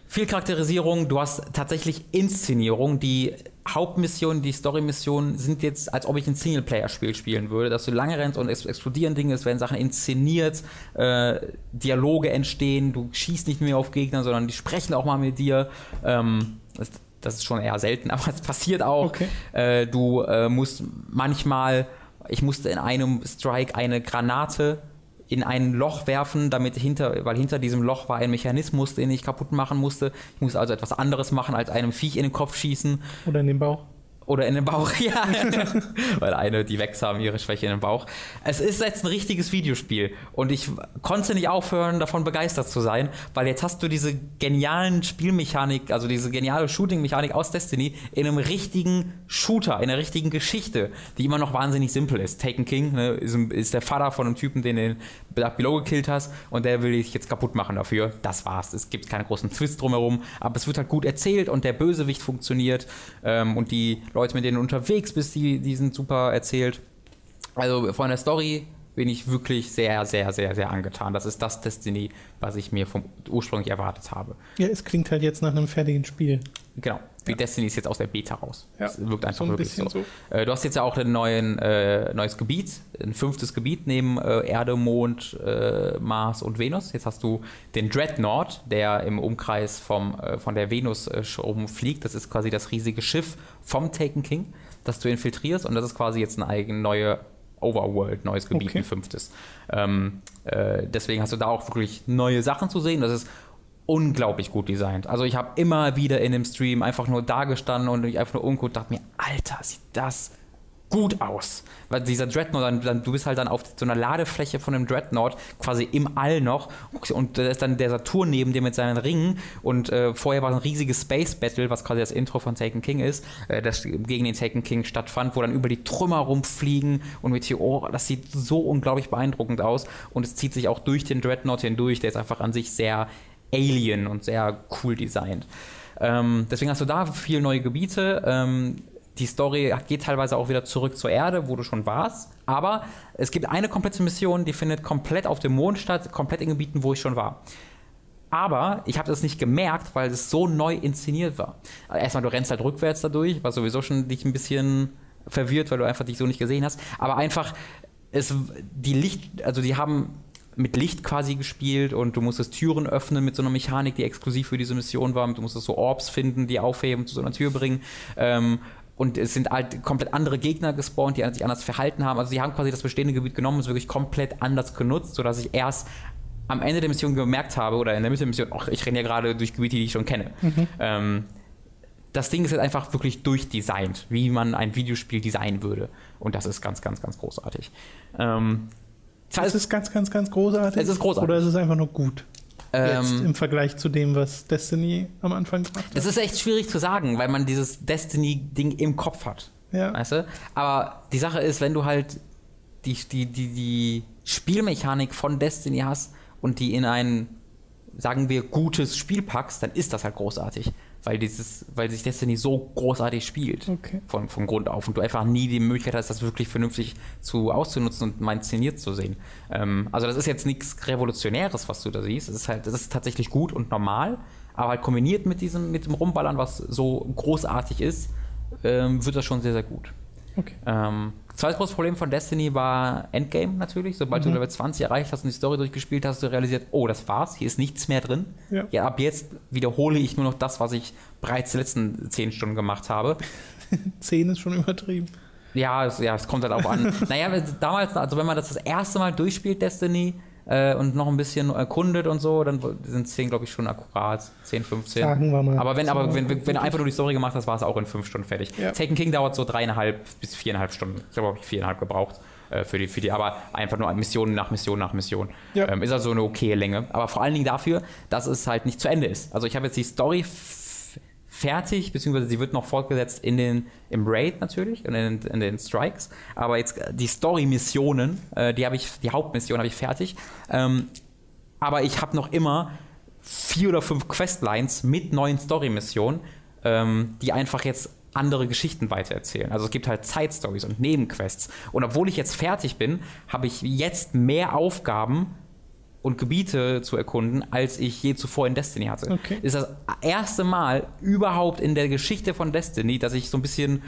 viel Charakterisierung, du hast tatsächlich Inszenierung. Die Hauptmissionen, die Story-Missionen sind jetzt, als ob ich ein Singleplayer-Spiel spielen würde, dass du lange rennst und es explodieren Dinge, es werden Sachen inszeniert, äh, Dialoge entstehen, du schießt nicht mehr auf Gegner, sondern die sprechen auch mal mit dir. Ähm, das, das ist schon eher selten, (laughs) aber es passiert auch. Okay. Äh, du äh, musst manchmal, ich musste in einem Strike eine Granate in ein Loch werfen, damit hinter, weil hinter diesem Loch war ein Mechanismus, den ich kaputt machen musste. Ich musste also etwas anderes machen, als einem Viech in den Kopf schießen Oder in den Bauch. Oder in den Bauch, (laughs) ja. Weil eine, die Wex haben ihre Schwäche in den Bauch. Es ist jetzt ein richtiges Videospiel und ich konnte nicht aufhören, davon begeistert zu sein, weil jetzt hast du diese genialen Spielmechanik, also diese geniale Shooting-Mechanik aus Destiny in einem richtigen Shooter, in einer richtigen Geschichte, die immer noch wahnsinnig simpel ist. Taken King ne, ist, ist der Vater von einem Typen, den du Below gekillt hast und der will dich jetzt kaputt machen dafür. Das war's. Es gibt keine großen Twists drumherum, aber es wird halt gut erzählt und der Bösewicht funktioniert ähm, und die Leute, mit denen du unterwegs bist, die, die sind super erzählt. Also von der Story bin ich wirklich sehr, sehr, sehr, sehr angetan. Das ist das Destiny, was ich mir vom ursprünglich erwartet habe. Ja, es klingt halt jetzt nach einem fertigen Spiel. Genau. Wie Ja. Destiny ist jetzt aus der Beta raus. Ja, Das wirkt einfach so ein wirklich bisschen so. so. Äh, du hast jetzt ja auch ein neuen, äh, neues Gebiet, ein fünftes Gebiet neben äh, Erde, Mond, äh, Mars und Venus. Jetzt hast du den Dreadnought, der im Umkreis vom, äh, von der Venus äh, schon fliegt. Das ist quasi das riesige Schiff vom Taken King, das du infiltrierst. Und das ist quasi jetzt ein eigen neue Overworld, neues Gebiet, Okay. ein fünftes. Ähm, äh, deswegen hast du da auch wirklich neue Sachen zu sehen. Das ist unglaublich gut designt. Also ich habe immer wieder in dem Stream einfach nur da gestanden und ich einfach nur umgeguckt und dachte mir, Alter, sieht das gut aus. Weil dieser Dreadnought, dann, dann, du bist halt dann auf so einer Ladefläche von einem Dreadnought quasi im All noch und da ist dann der Saturn neben dir mit seinen Ringen und äh, vorher war ein riesiges Space Battle, was quasi das Intro von Taken King ist, äh, das gegen den Taken King stattfand, wo dann über die Trümmer rumfliegen und Meteore, das sieht so unglaublich beeindruckend aus und es zieht sich auch durch den Dreadnought hindurch, der ist einfach an sich sehr alien und sehr cool designt. Ähm, deswegen hast du da viele neue Gebiete. Ähm, die Story geht teilweise auch wieder zurück zur Erde, wo du schon warst. Aber es gibt eine komplette Mission, die findet komplett auf dem Mond statt, komplett in Gebieten, wo ich schon war. Aber ich habe das nicht gemerkt, weil es so neu inszeniert war. Also erstmal, du rennst halt rückwärts dadurch, was sowieso schon dich ein bisschen verwirrt, weil du einfach dich so nicht gesehen hast. Aber einfach, es, die Licht, also die haben mit Licht quasi gespielt und du musstest Türen öffnen mit so einer Mechanik, die exklusiv für diese Mission war. Du musstest so Orbs finden, die aufheben, zu so einer Tür bringen. Ähm, und es sind halt komplett andere Gegner gespawnt, die sich anders verhalten haben. Also die haben quasi das bestehende Gebiet genommen und es wirklich komplett anders genutzt, sodass ich erst am Ende der Mission gemerkt habe oder in der Mitte der Mission, ach, ich renne ja gerade durch Gebiete, die ich schon kenne. Ähm, das Ding ist jetzt einfach wirklich durchdesignt, wie man ein Videospiel designen würde. Und das ist ganz, ganz, ganz großartig. Ähm, Es ist ganz, ganz, ganz großartig. Es ist großartig. Oder ist es einfach nur gut? Jetzt ähm, im Vergleich zu dem, was Destiny am Anfang gemacht hat. das ist echt schwierig zu sagen, weil man dieses Destiny-Ding im Kopf hat. Ja. Weißt du? Aber die Sache ist, wenn du halt die, die, die, die Spielmechanik von Destiny hast und die in ein, sagen wir, gutes Spiel packst, dann ist das halt großartig. Weil, dieses, weil sich Destiny so großartig spielt. Okay. Von, von Grund auf. Und du einfach nie die Möglichkeit hast, das wirklich vernünftig zu auszunutzen und mal inszeniert zu sehen. Ähm, also das ist jetzt nichts Revolutionäres, was du da siehst. Es ist halt, das ist tatsächlich gut und normal. Aber halt kombiniert mit diesem, mit dem Rumballern, was so großartig ist, ähm, wird das schon sehr, sehr gut. Okay. Ähm, zweites großes Problem von Destiny war Endgame natürlich. Sobald du Level 20 erreicht hast und die Story durchgespielt hast, hast du realisiert, oh, das war's, hier ist nichts mehr drin. Ja. ab jetzt wiederhole ich nur noch das, was ich bereits die letzten 10 Stunden gemacht habe. (laughs) 10 ist schon übertrieben. Ja, es, ja, es kommt halt auch an. (laughs) naja, damals, also wenn man das das erste Mal durchspielt, Destiny, äh, und noch ein bisschen erkundet und so, dann sind 10, glaube ich, schon akkurat. 10, 15. Sagen wir mal. Aber wenn, aber wenn, wenn, wenn du einfach nur die Story gemacht hast, war es auch in 5 Stunden fertig. Ja. Taken King dauert so dreieinhalb bis viereinhalb Stunden. Ich glaube, habe ich viereinhalb gebraucht. äh, Für die, für die, aber einfach nur Mission nach Mission nach Mission. Ja. Ähm, ist also eine okaye Länge. Aber vor allen Dingen dafür, dass es halt nicht zu Ende ist. Also ich habe jetzt die Story fertig, beziehungsweise sie wird noch fortgesetzt in den, im Raid natürlich und in, in den Strikes. Aber jetzt äh, die Story-Missionen, äh, die habe ich, die Hauptmission habe ich fertig. Ähm, aber ich habe noch immer vier oder fünf Questlines mit neuen Story-Missionen, ähm, die einfach jetzt andere Geschichten weitererzählen. Also es gibt halt Side-Stories und Nebenquests. Und obwohl ich jetzt fertig bin, habe ich jetzt mehr Aufgaben und Gebiete zu erkunden, als ich je zuvor in Destiny hatte. Okay. Ist das erste Mal überhaupt in der Geschichte von Destiny, dass ich so ein bisschen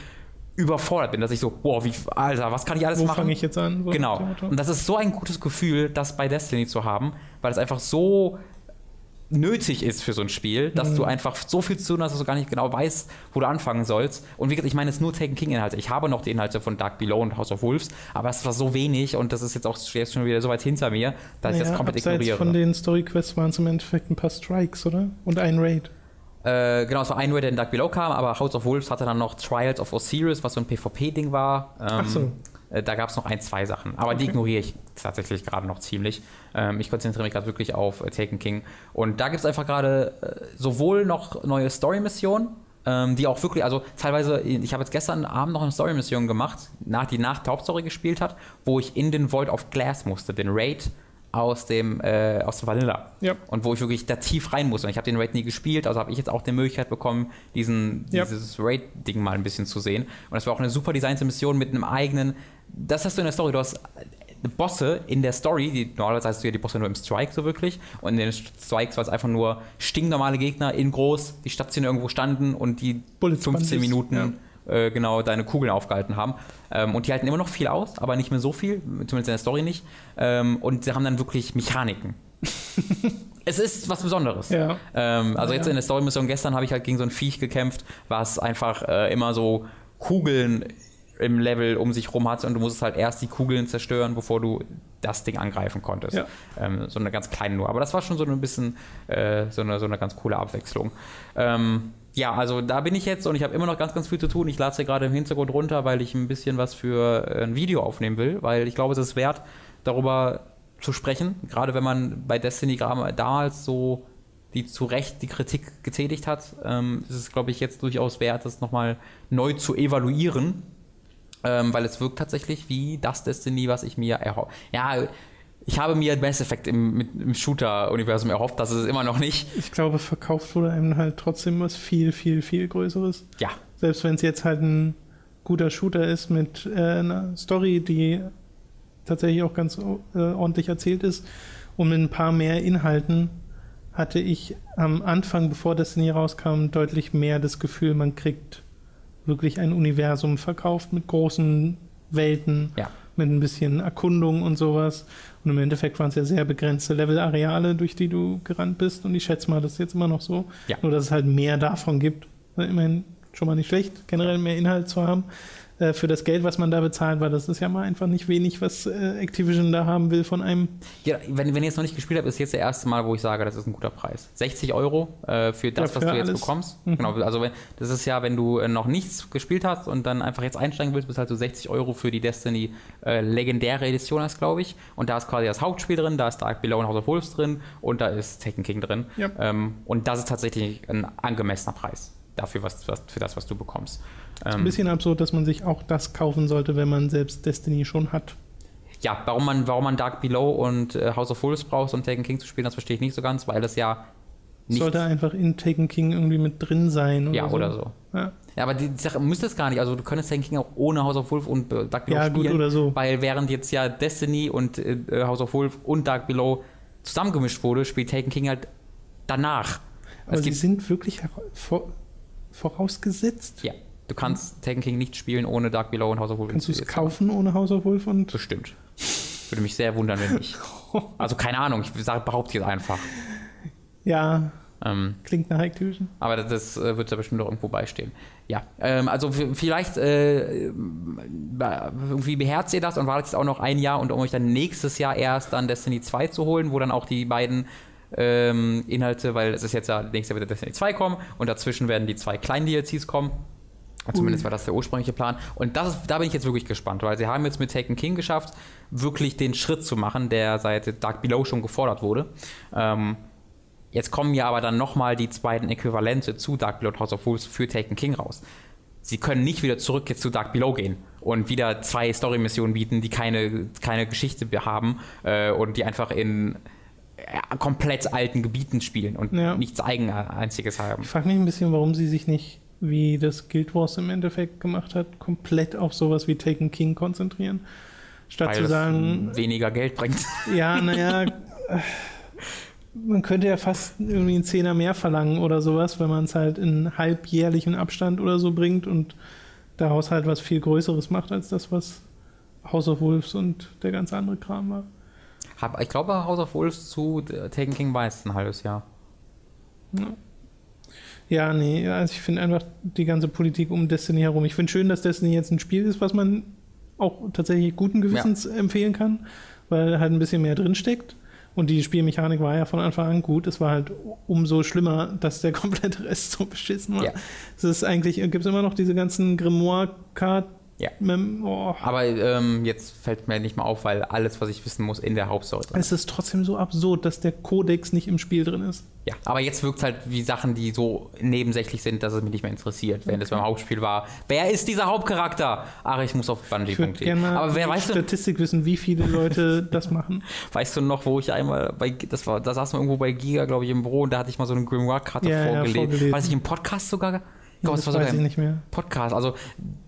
überfordert bin, dass ich so, boah, wie, Alter, was kann ich alles Wo machen? fange ich jetzt an? So Genau. Und das ist so ein gutes Gefühl, das bei Destiny zu haben, weil es einfach so nötig ist für so ein Spiel, dass Mhm. du einfach so viel zu tun hast, dass du gar nicht genau weißt, wo du anfangen sollst. Und wie gesagt, ich meine, es nur Taken King Inhalte. Ich habe noch die Inhalte von Dark Below und House of Wolves, aber es war so wenig und das ist jetzt auch jetzt schon wieder so weit hinter mir, dass ich das Naja, komplett ignoriere. von den Story-Quests waren es im Endeffekt ein paar Strikes, oder? Und ein Raid. Äh, genau, es war ein Raid, der in Dark Below kam, aber House of Wolves hatte dann noch Trials of Osiris, was so ein PvP-Ding war. Ähm, Ach so. Äh, Da gab es noch ein, zwei Sachen, aber die Okay. ignoriere ich tatsächlich gerade noch ziemlich. Ähm, ich konzentriere mich gerade wirklich auf äh, Taken King. Und da gibt es einfach gerade äh, sowohl noch neue Story-Missionen, ähm, die auch wirklich, also teilweise, ich habe jetzt gestern Abend noch eine Story-Mission gemacht, nach, die nach der Hauptstory gespielt hat, wo ich in den Vault of Glass musste, den Raid aus dem, äh, aus dem Vanilla. Ja. Und wo ich wirklich da tief rein musste. Und ich habe den Raid nie gespielt, also habe ich jetzt auch die Möglichkeit bekommen, diesen, Ja. dieses Raid-Ding mal ein bisschen zu sehen. Und das war auch eine super designte Mission mit einem eigenen. Das hast du in der Story. Du hast äh, Bosse in der Story, die normalerweise hast du ja die Bosse nur im Strike so wirklich. Und in den Strikes war es einfach nur stinknormale Gegner in groß, die Station irgendwo standen und die Bullet 15 Sponges, Minuten äh, genau deine Kugeln aufgehalten haben. Ähm, und die halten immer noch viel aus, aber nicht mehr so viel, zumindest in der Story nicht. Ähm, und sie haben dann wirklich Mechaniken. (laughs) es ist was Besonderes. Ja. Ähm, also Ja, jetzt ja. in der Story-Mission gestern habe ich halt gegen so ein Viech gekämpft, was einfach äh, immer so Kugeln im Level um sich rum hat und du musstest halt erst die Kugeln zerstören, bevor du das Ding angreifen konntest. Ja. Ähm, so eine ganz kleine nur. Aber das war schon so ein bisschen äh, so, eine, so eine ganz coole Abwechslung. Ähm, ja, also da bin ich jetzt und ich habe immer noch ganz, ganz viel zu tun. Ich lade es hier gerade im Hintergrund runter, weil ich ein bisschen was für äh, ein Video aufnehmen will, weil ich glaube, es ist wert, darüber zu sprechen. Gerade wenn man bei Destiny damals so die zu Recht die Kritik getätigt hat, ähm, ist es, glaube ich, jetzt durchaus wert, das nochmal neu zu evaluieren. Ähm, weil es wirkt tatsächlich wie das Destiny, was ich mir erhofft. Ja, ich habe mir Mass Effect im, im Shooter-Universum erhofft, das ist es immer noch nicht. Ich glaube, verkauft wurde einem halt trotzdem was viel, viel, viel Größeres. Ja, Selbst wenn es jetzt halt ein guter Shooter ist mit äh, einer Story, die tatsächlich auch ganz äh, ordentlich erzählt ist und mit ein paar mehr Inhalten, hatte ich am Anfang, bevor Destiny rauskam, deutlich mehr das Gefühl, man kriegt wirklich ein Universum verkauft mit großen Welten, ja. mit ein bisschen Erkundung und sowas. Und im Endeffekt waren es ja sehr begrenzte Levelareale, durch die du gerannt bist. Und ich schätze mal, das ist jetzt immer noch so. Ja. Nur, dass es halt mehr davon gibt. Immerhin schon mal nicht schlecht, generell mehr Inhalt zu haben. Äh, für das Geld, was man da bezahlt, weil das ist ja mal einfach nicht wenig, was äh, Activision da haben will von einem. ja wenn, wenn ihr es noch nicht gespielt habt, ist jetzt das erste Mal, wo ich sage, das ist ein guter Preis. 60 Euro äh, für das, Ja, was für du jetzt alles. bekommst. Mhm. Genau, also wenn, das ist ja, wenn du äh, noch nichts gespielt hast und dann einfach jetzt einsteigen willst, bist halt so 60 Euro für die Destiny äh, legendäre Edition, ist glaube ich. Und da ist quasi das Hauptspiel drin, da ist Dark Below und House of Wolves drin und da ist Taken King drin. Ja. Ähm, und das ist tatsächlich ein angemessener Preis dafür, was, was, für das, was du bekommst. Ein Ähm, bisschen absurd, dass man sich auch das kaufen sollte, wenn man selbst Destiny schon hat. ja, warum man, warum man Dark Below und äh, House of Wolves braucht, um Taken King zu spielen, das verstehe ich nicht so ganz, weil das ja nicht. Sollte einfach in Taken King irgendwie mit drin sein. Oder ja, so. oder so. Ja, Ja, aber die Sache müsste es gar nicht. Also du könntest Taken King auch ohne House of Wolf und äh, Dark Below ja spielen. gut, oder so. Weil während jetzt ja Destiny und äh, House of Wolf und Dark Below zusammengemischt wurde, spielt Taken King halt danach. Aber es sie sind wirklich vorausgesetzt. ja, du kannst Taken King nicht spielen ohne Dark Below und House of Wolf. Kannst du es kaufen ohne House of Wolf und Bestimmt. Würde mich sehr wundern, wenn nicht. (laughs) Also keine Ahnung, ich behaupte jetzt einfach. ja, Ähm, klingt nach Activision. Aber das, äh, wird da bestimmt noch irgendwo beistehen. Ja, ähm, also vielleicht äh, irgendwie beherzt ihr das und wartet jetzt auch noch ein Jahr und um euch dann nächstes Jahr erst dann Destiny 2 zu holen, wo dann auch die beiden ähm, Inhalte, weil es ist jetzt ja nächstes Jahr wird Destiny 2 kommen und dazwischen werden die zwei kleinen DLCs kommen. Zumindest war das der ursprüngliche Plan. Und das da bin ich jetzt wirklich gespannt, weil sie haben jetzt mit Taken King geschafft, wirklich den Schritt zu machen, der seit Dark Below schon gefordert wurde. Ähm, Jetzt kommen ja aber dann nochmal die beiden Äquivalente zu Dark Below und House of Wolves für Taken King raus. Sie können nicht wieder zurück jetzt zu Dark Below gehen und wieder zwei Story-Missionen bieten, die keine, keine Geschichte haben äh, und die einfach in komplett alten Gebieten spielen und Ja. nichts Eigeneinziges haben. Ich frage mich ein bisschen, warum sie sich nicht, wie das Guild Wars im Endeffekt gemacht hat, komplett auf sowas wie Taken King konzentrieren. Statt Weil zu sagen, weniger Geld bringt. (laughs) ja, naja, äh, (laughs) man könnte ja fast irgendwie einen Zehner mehr verlangen oder sowas, wenn man es halt in halbjährlichen Abstand oder so bringt und daraus halt was viel Größeres macht, als das, was House of Wolves und der ganze andere Kram war. Hab, ich glaube, House of Wolves zu äh, Taken King jetzt ein halbes Jahr. Ja, nee, also ich finde einfach die ganze Politik um Destiny herum. Ich finde schön, dass Destiny jetzt ein Spiel ist, was man auch tatsächlich guten Gewissens empfehlen kann, weil halt ein bisschen mehr drinsteckt. Und die Spielmechanik war ja von Anfang an gut. Es war halt umso schlimmer, dass der (laughs) komplette Rest so beschissen war. Ja. Es ist eigentlich, gibt es immer noch diese ganzen Grimoire-Karten. Ja. Oh. Aber ähm, jetzt fällt mir nicht mal auf, weil alles, was ich wissen muss, in der Hauptstory drin ist. Es ist trotzdem so absurd, dass der Kodex nicht im Spiel drin ist. Ja, aber jetzt wirkt es halt wie Sachen, die so nebensächlich sind, dass es mich nicht mehr interessiert. Während es beim Hauptspiel war, wer ist dieser Hauptcharakter? Ach, ich muss auf Bungie.de. Aber wer die weißt du, Statistik wissen, wie viele Leute (laughs) das machen. weißt du noch, wo ich einmal bei, das war, da saß man irgendwo bei Giga, glaube ich, im Büro und da hatte ich mal so eine Grimoire-Karte Ja, ja, vorgelesen. vorgelesen. Weiß ich im Podcast sogar? Es war sogar im nicht mehr. Podcast. Also,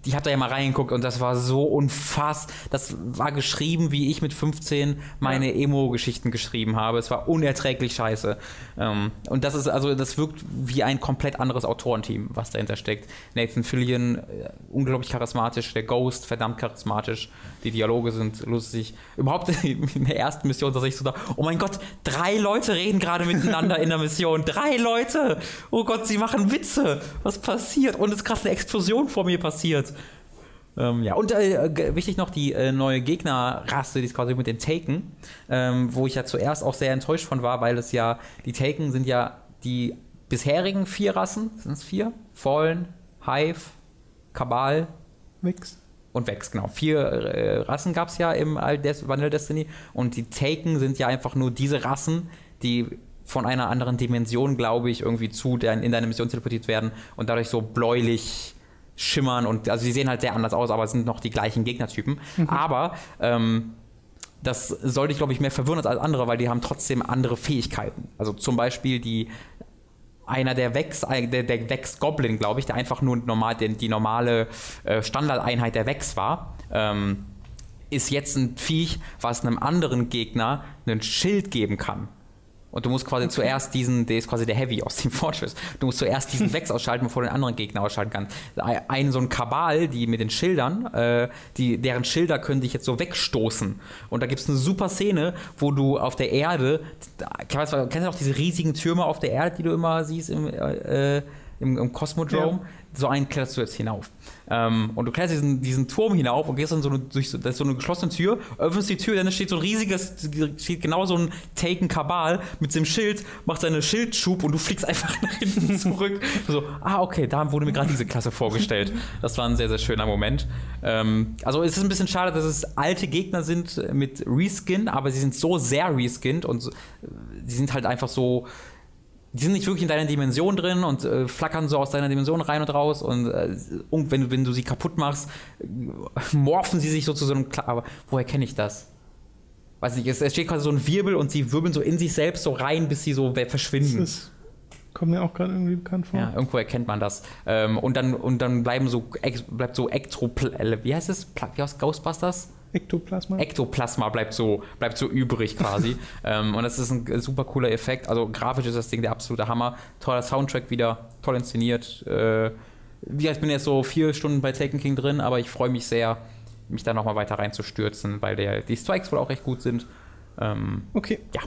ich habe da ja mal reingeguckt und das war so unfassbar. Das war geschrieben, wie ich mit 15 meine Emo-Geschichten geschrieben habe. Es war unerträglich scheiße. Ähm, und das ist, also, das wirkt wie ein komplett anderes Autorenteam, was dahinter steckt. Nathan Fillion, äh, unglaublich charismatisch. Der Ghost, verdammt charismatisch. Die Dialoge sind lustig. Überhaupt (laughs) in der ersten Mission, dass ich so da, oh mein Gott, drei Leute reden gerade miteinander in der Mission. Drei Leute! Oh Gott, sie machen Witze. Was passiert? Und es ist gerade eine Explosion vor mir passiert. Ähm, ja, und äh, wichtig noch die äh, neue Gegnerrasse, die ist quasi mit den Taken, ähm, wo ich ja zuerst auch sehr enttäuscht von war, weil es ja, die Taken sind ja die bisherigen vier Rassen, sind es vier? Fallen, Hive, Kabal Wix. Und Vex, genau. Vier äh, Rassen gab es ja im Vanilla Destiny und die Taken sind ja einfach nur diese Rassen, die von einer anderen Dimension, glaube ich, irgendwie zu dein, in deine Mission teleportiert werden und dadurch so bläulich schimmern und also sie sehen halt sehr anders aus, aber es sind noch die gleichen Gegnertypen. Aber ähm, das sollte ich, glaube ich, mehr verwirren als andere, weil die haben trotzdem andere Fähigkeiten. Also zum Beispiel die einer der Vex, der, der Vex Goblin, glaube ich, der einfach nur normal, die, die normale äh, Standardeinheit der Vex war, ähm, ist jetzt ein Viech, was einem anderen Gegner einen Schild geben kann. Und du musst quasi zuerst diesen, der ist quasi der Heavy aus dem (laughs) Fortress. Du musst zuerst diesen Vex ausschalten, bevor du den anderen Gegner ausschalten kannst. Ein so ein Kabal, die mit den Schildern, äh, die, deren Schilder können dich jetzt so wegstoßen. Und da gibt es eine super Szene, wo du auf der Erde, kennst du auch diese riesigen Türme auf der Erde, die du immer siehst im, äh, im, im Cosmodrome? So einen kletterst du jetzt hinauf. Ähm, und du kletterst diesen, diesen Turm hinauf und gehst dann so eine, durch so, so eine geschlossene Tür, öffnest die Tür, dann steht so ein riesiges, steht genau so ein Taken Kabal mit dem Schild, macht seine Schildschub und du fliegst einfach (laughs) nach hinten zurück. so, ah, okay, da wurde mir gerade diese Klasse vorgestellt. Das war ein sehr, sehr schöner Moment. Ähm, also es ist ein bisschen schade, dass es alte Gegner sind mit Reskin, aber sie sind so sehr reskinned und sie sind halt einfach so die sind nicht wirklich in deiner Dimension drin und äh, flackern so aus deiner Dimension rein und raus und, äh, und wenn, du, wenn du sie kaputt machst, äh, morphen sie sich so zu so einem. Kla aber woher kenne ich das? Weiß nicht, es, es steht quasi so ein Wirbel und sie wirbeln so in sich selbst so rein, bis sie so we- Das verschwinden. ist, kommt mir auch gerade irgendwie bekannt vor. Ja, irgendwo erkennt man das. Ähm, und, dann, und dann bleiben so, bleibt so Ektropl wie heißt es? Wie Ghostbusters? Ektoplasma. Ektoplasma bleibt so, bleibt so übrig quasi. (laughs) ähm, und das ist ein super cooler Effekt. Also grafisch ist das Ding der absolute Hammer. Toller Soundtrack wieder, toll inszeniert. Äh, ich bin jetzt so vier Stunden bei Taken King drin, aber ich freue mich sehr, mich da nochmal weiter reinzustürzen, weil der, die Strikes wohl auch recht gut sind. Ähm, okay. Ja.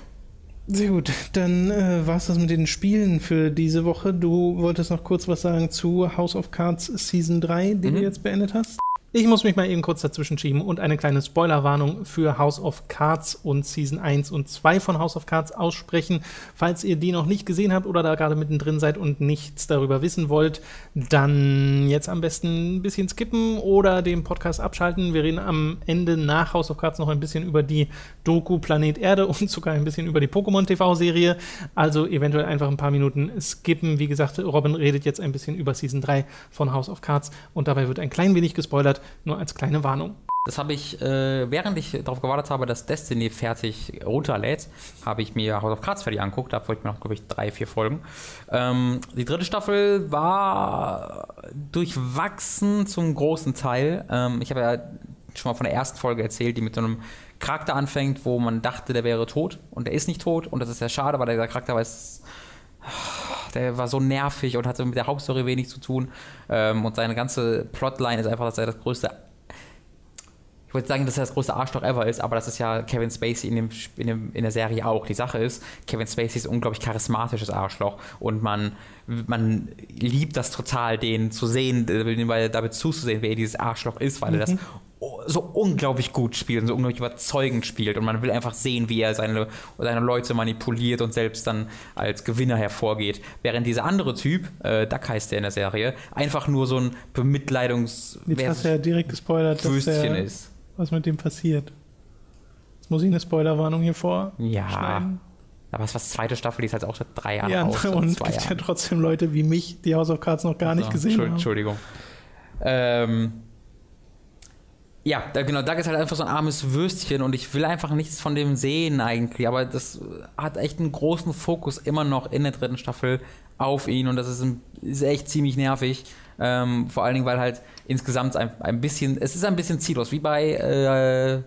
Sehr gut. Dann äh, war es das mit den Spielen für diese Woche. Du wolltest noch kurz was sagen zu House of Cards Season 3, die Mhm. du jetzt beendet hast. Ich muss mich mal eben kurz dazwischen schieben und eine kleine Spoilerwarnung für House of Cards und Season 1 und 2 von House of Cards aussprechen. Falls ihr die noch nicht gesehen habt oder da gerade mittendrin seid und nichts darüber wissen wollt, dann jetzt am besten ein bisschen skippen oder den Podcast abschalten. Wir reden am Ende nach House of Cards noch ein bisschen über die Doku Planet Erde und sogar ein bisschen über die Pokémon TV-Serie. Also eventuell einfach ein paar Minuten skippen. Wie gesagt, Robin redet jetzt ein bisschen über Season 3 von House of Cards und dabei wird ein klein wenig gespoilert nur als kleine Warnung. Das habe ich, äh, während ich darauf gewartet habe, dass Destiny fertig runterlädt, habe ich mir House of Cards fertig angeguckt. Da ich mir noch, glaube ich, drei, vier Folgen. Ähm, die dritte Staffel war durchwachsen zum großen Teil. Ähm, ich habe ja schon mal von der ersten Folge erzählt, die mit so einem Charakter anfängt, wo man dachte, der wäre tot und der ist nicht tot und das ist sehr schade, weil der Charakter weiß der war so nervig und hatte mit der Hauptstory wenig zu tun. Ähm, und seine ganze Plotline ist einfach, dass er das größte ich wollte sagen, dass er das größte Arschloch ever ist, aber das ist ja Kevin Spacey in, dem, in, dem, in der Serie auch. Die Sache ist, Kevin Spacey ist ein unglaublich charismatisches Arschloch und man, man liebt das total, den zu sehen, weil damit zuzusehen, wer dieses Arschloch ist, weil mhm. er das mhm so unglaublich gut spielt und so unglaublich überzeugend spielt und man will einfach sehen, wie er seine, seine Leute manipuliert und selbst dann als Gewinner hervorgeht. Während dieser andere Typ, äh, Duck heißt der in der Serie, einfach nur so ein Bemitleidungs... Jetzt hast du ja direkt gespoilert, dass der, ist. was mit dem passiert. Jetzt muss ich eine Spoilerwarnung hier vor. Ja. Aber es war die zweite Staffel, die ist halt auch seit drei Jahren ja, aus. Und es gibt Jahren. ja trotzdem Leute wie mich, die House of Cards noch gar also, nicht gesehen haben. Entschuldigung. Ähm, ja, genau, Doug ist halt einfach so ein armes Würstchen und ich will einfach nichts von dem sehen eigentlich, aber das hat echt einen großen Fokus immer noch in der dritten Staffel auf ihn und das ist, ein, ist echt ziemlich nervig. Ähm, vor allen Dingen, weil halt insgesamt ein, ein bisschen, es ist ein bisschen ziellos, wie bei äh,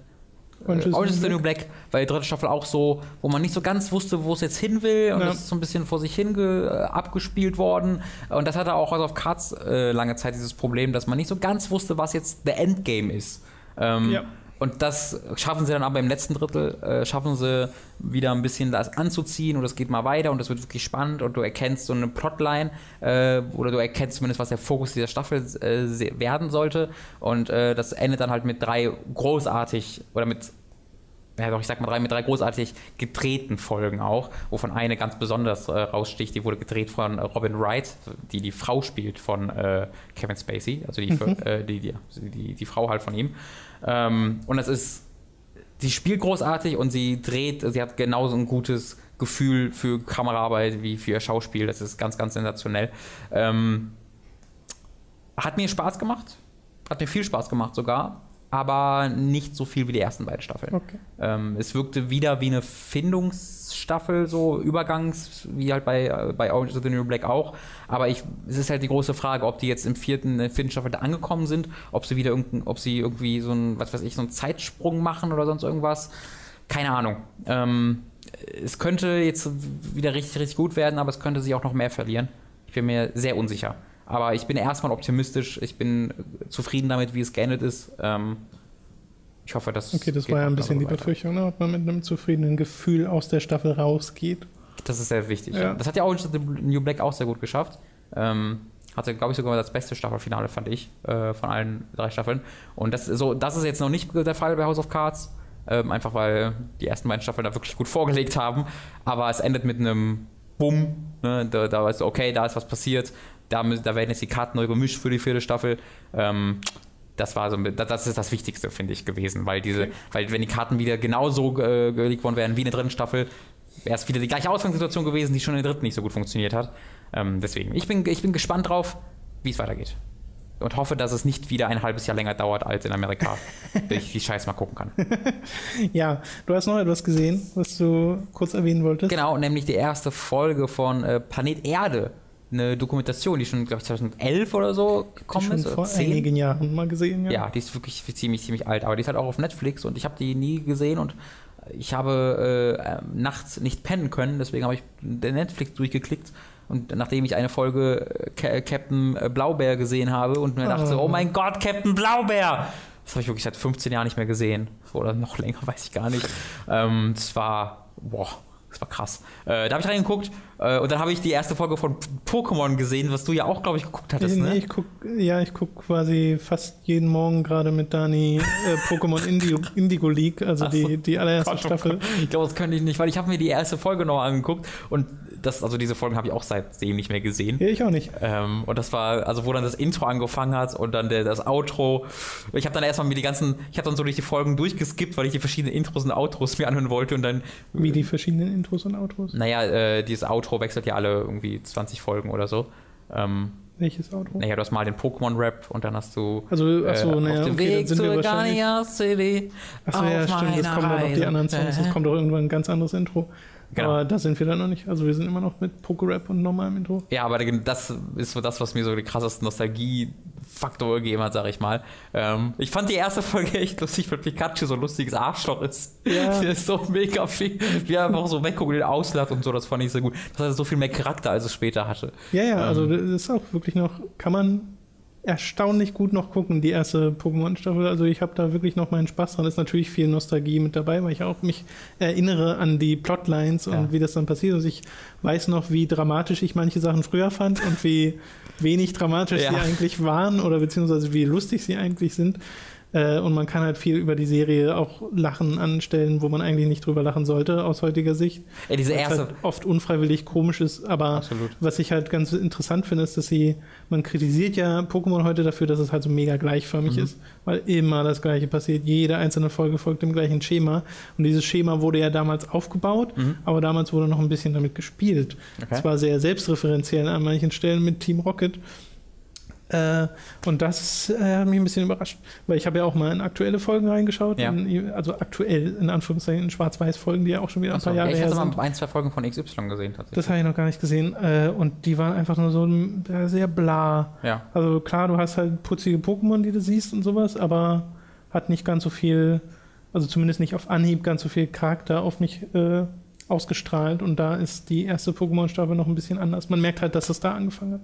Orange is the New Black, weil die dritte Staffel auch so, wo man nicht so ganz wusste, wo es jetzt hin will und ja. das ist so ein bisschen vor sich hin äh, abgespielt worden und das hatte auch also auf Cards äh, lange Zeit dieses Problem, dass man nicht so ganz wusste, was jetzt der Endgame ist. Ähm, ja. Und das schaffen sie dann aber im letzten Drittel, äh, schaffen sie wieder ein bisschen das anzuziehen und es geht mal weiter und es wird wirklich spannend und du erkennst so eine Plotline äh, oder du erkennst zumindest, was der Fokus dieser Staffel äh, werden sollte. Und äh, das endet dann halt mit drei großartig oder mit ja doch, ich sag mal drei mit drei großartig gedrehten Folgen auch, wovon eine ganz besonders äh, raussticht, die wurde gedreht von Robin Wright, die die Frau spielt von äh, Kevin Spacey, also die, mhm. äh, die, die, die, die, Frau halt von ihm. Ähm, und das ist, sie spielt großartig und sie dreht, sie hat genauso ein gutes Gefühl für Kameraarbeit wie für ihr Schauspiel, das ist ganz, ganz sensationell. Ähm, hat mir Spaß gemacht, hat mir viel Spaß gemacht sogar aber nicht so viel wie die ersten beiden Staffeln. Okay. Ähm, es wirkte wieder wie eine Findungsstaffel, so übergangs, wie halt bei, äh, bei Orange is the New Black auch. Aber ich, es ist halt die große Frage, ob die jetzt im vierten, äh, vierten Staffel da angekommen sind, ob sie wieder irgendein, ob sie irgendwie so ein, was weiß ich, so einen Zeitsprung machen oder sonst irgendwas. Keine Ahnung. Ähm, es könnte jetzt wieder richtig, richtig gut werden, aber es könnte sich auch noch mehr verlieren. Ich bin mir sehr unsicher. Aber ich bin erstmal optimistisch. Ich bin zufrieden damit, wie es geendet ist. Ähm, ich hoffe, dass. Okay, das war ja ein bisschen die Befürchtung, ne? ob man mit einem zufriedenen Gefühl aus der Staffel rausgeht. Das ist sehr wichtig. Ja. Das hat ja auch New Black auch sehr gut geschafft. Ähm, hatte, glaube ich, sogar das beste Staffelfinale, fand ich, äh, von allen drei Staffeln. Und das, so, das ist jetzt noch nicht der Fall bei House of Cards. Ähm, einfach weil die ersten beiden Staffeln da wirklich gut (laughs) vorgelegt haben. Aber es endet mit einem Bumm. Ne? Da, da weißt du, okay, da ist was passiert da, da werden jetzt die Karten neu gemischt für die vierte Staffel. Ähm, das war so, das ist das Wichtigste, finde ich, gewesen, weil diese, weil wenn die Karten wieder genauso äh, gelegt worden wären wie in der dritten Staffel, wäre es wieder die gleiche Ausgangssituation gewesen, die schon in der dritten nicht so gut funktioniert hat. Ähm, deswegen, ich bin, ich bin gespannt drauf, wie es weitergeht. Und hoffe, dass es nicht wieder ein halbes Jahr länger dauert als in Amerika, (laughs) bis ich die Scheiß mal gucken kann. (laughs) ja, du hast noch etwas gesehen, was du kurz erwähnen wolltest. Genau, nämlich die erste Folge von äh, Planet Erde eine Dokumentation, die schon, glaube ich, 2011 oder so gekommen die schon ist. vor 10. einigen Jahren mal gesehen, ja. Ja, die ist wirklich ziemlich, ziemlich alt, aber die ist halt auch auf Netflix und ich habe die nie gesehen und ich habe äh, nachts nicht pennen können, deswegen habe ich den Netflix durchgeklickt und nachdem ich eine Folge äh, Captain Blaubeer gesehen habe und mir oh. dachte, oh mein Gott, Captain Blaubeer! Das habe ich wirklich seit 15 Jahren nicht mehr gesehen. Oder noch länger, (laughs) weiß ich gar nicht. ähm, das war, boah, Das war krass. Äh, da habe ich reingeguckt äh, und dann habe ich die erste Folge von Pokémon gesehen, was du ja auch, glaube ich, geguckt hattest, nee, ne? ich guck, ja, ich gucke quasi fast jeden Morgen gerade mit Dani äh, Pokémon (laughs) Indigo, Indigo League, also so. die, die allererste Gott, oh Staffel. Gott. Ich glaube, das könnte ich nicht, weil ich habe mir die erste Folge noch angeguckt und das, also diese Folgen habe ich auch seitdem nicht mehr gesehen. Ja, ich auch nicht. Ähm, und das war, also wo dann das Intro angefangen hat und dann der, das Outro. Ich habe dann erstmal mir die ganzen, ich habe dann so durch die Folgen durchgeskippt, weil ich die verschiedenen Intros und Outros mir anhören wollte und dann, Wie die verschiedenen Intros und Outros. naja, äh, dieses Outro wechselt ja alle irgendwie 20 Folgen oder so. Ähm, Welches Outro? naja, du hast mal den Pokémon-Rap und dann hast du Also, achso, äh, naja, auf dem okay, dann Weg sind wir wahrscheinlich. Achso, ja, stimmt, das kommen dann noch die anderen Songs. Äh. kommt doch irgendwann ein ganz anderes Intro. Genau. Aber da sind wir dann noch nicht. Also, wir sind immer noch mit Pokerap und normalem Intro. Ja, aber das ist so das, was mir so den krassesten Nostalgie-Faktor gegeben hat, sag ich mal. Ähm, ich fand die erste Folge (laughs) echt lustig, weil Pikachu so ein lustiges Arschloch ist. Ja. (laughs) Der ist so mega viel, wie er einfach so wegguckt und den auslacht und so, das fand ich so gut. Das hatte so viel mehr Charakter, als es später hatte. Ja, ja, also Ähm. das ist auch wirklich noch, kann man erstaunlich gut noch gucken, die erste Pokémon-Staffel. Also ich habe da wirklich noch meinen Spaß dran. Ist natürlich viel Nostalgie mit dabei, weil ich auch mich erinnere an die Plotlines und Ja. wie das dann passiert. Also ich weiß noch, wie dramatisch ich manche Sachen früher fand und wie wenig dramatisch Ja. sie eigentlich waren oder beziehungsweise wie lustig sie eigentlich sind. Äh, Und man kann halt viel über die Serie auch lachen anstellen, wo man eigentlich nicht drüber lachen sollte, aus heutiger Sicht. Ey, diese es erste. halt oft unfreiwillig komisch ist, aber Absolut. was ich halt ganz interessant finde, ist, dass sie, man kritisiert ja Pokémon heute dafür, dass es halt so mega gleichförmig Mhm. ist, weil immer das Gleiche passiert. Jede einzelne Folge folgt dem gleichen Schema. Und dieses Schema wurde ja damals aufgebaut, Mhm. aber damals wurde noch ein bisschen damit gespielt. Okay. Zwar sehr selbstreferenziell an manchen Stellen mit Team Rocket. Äh, und das äh, hat mich ein bisschen überrascht, weil ich habe ja auch mal in aktuelle Folgen reingeschaut, Ja. in, also aktuell in Anführungszeichen in Schwarz-Weiß-Folgen, die ja auch schon wieder ein Achso, paar ja, Jahre ich her hatte sind. mal ein, zwei Folgen von XY gesehen, tatsächlich. Das habe ich noch gar nicht gesehen. Äh, und die waren einfach nur so sehr bla. ja. Also klar, du hast halt putzige Pokémon, die du siehst und sowas, aber hat nicht ganz so viel, also zumindest nicht auf Anhieb ganz so viel Charakter auf mich ausgestrahlt. Und da ist die erste Pokémon-Staffel noch ein bisschen anders. Man merkt halt, dass es da angefangen hat.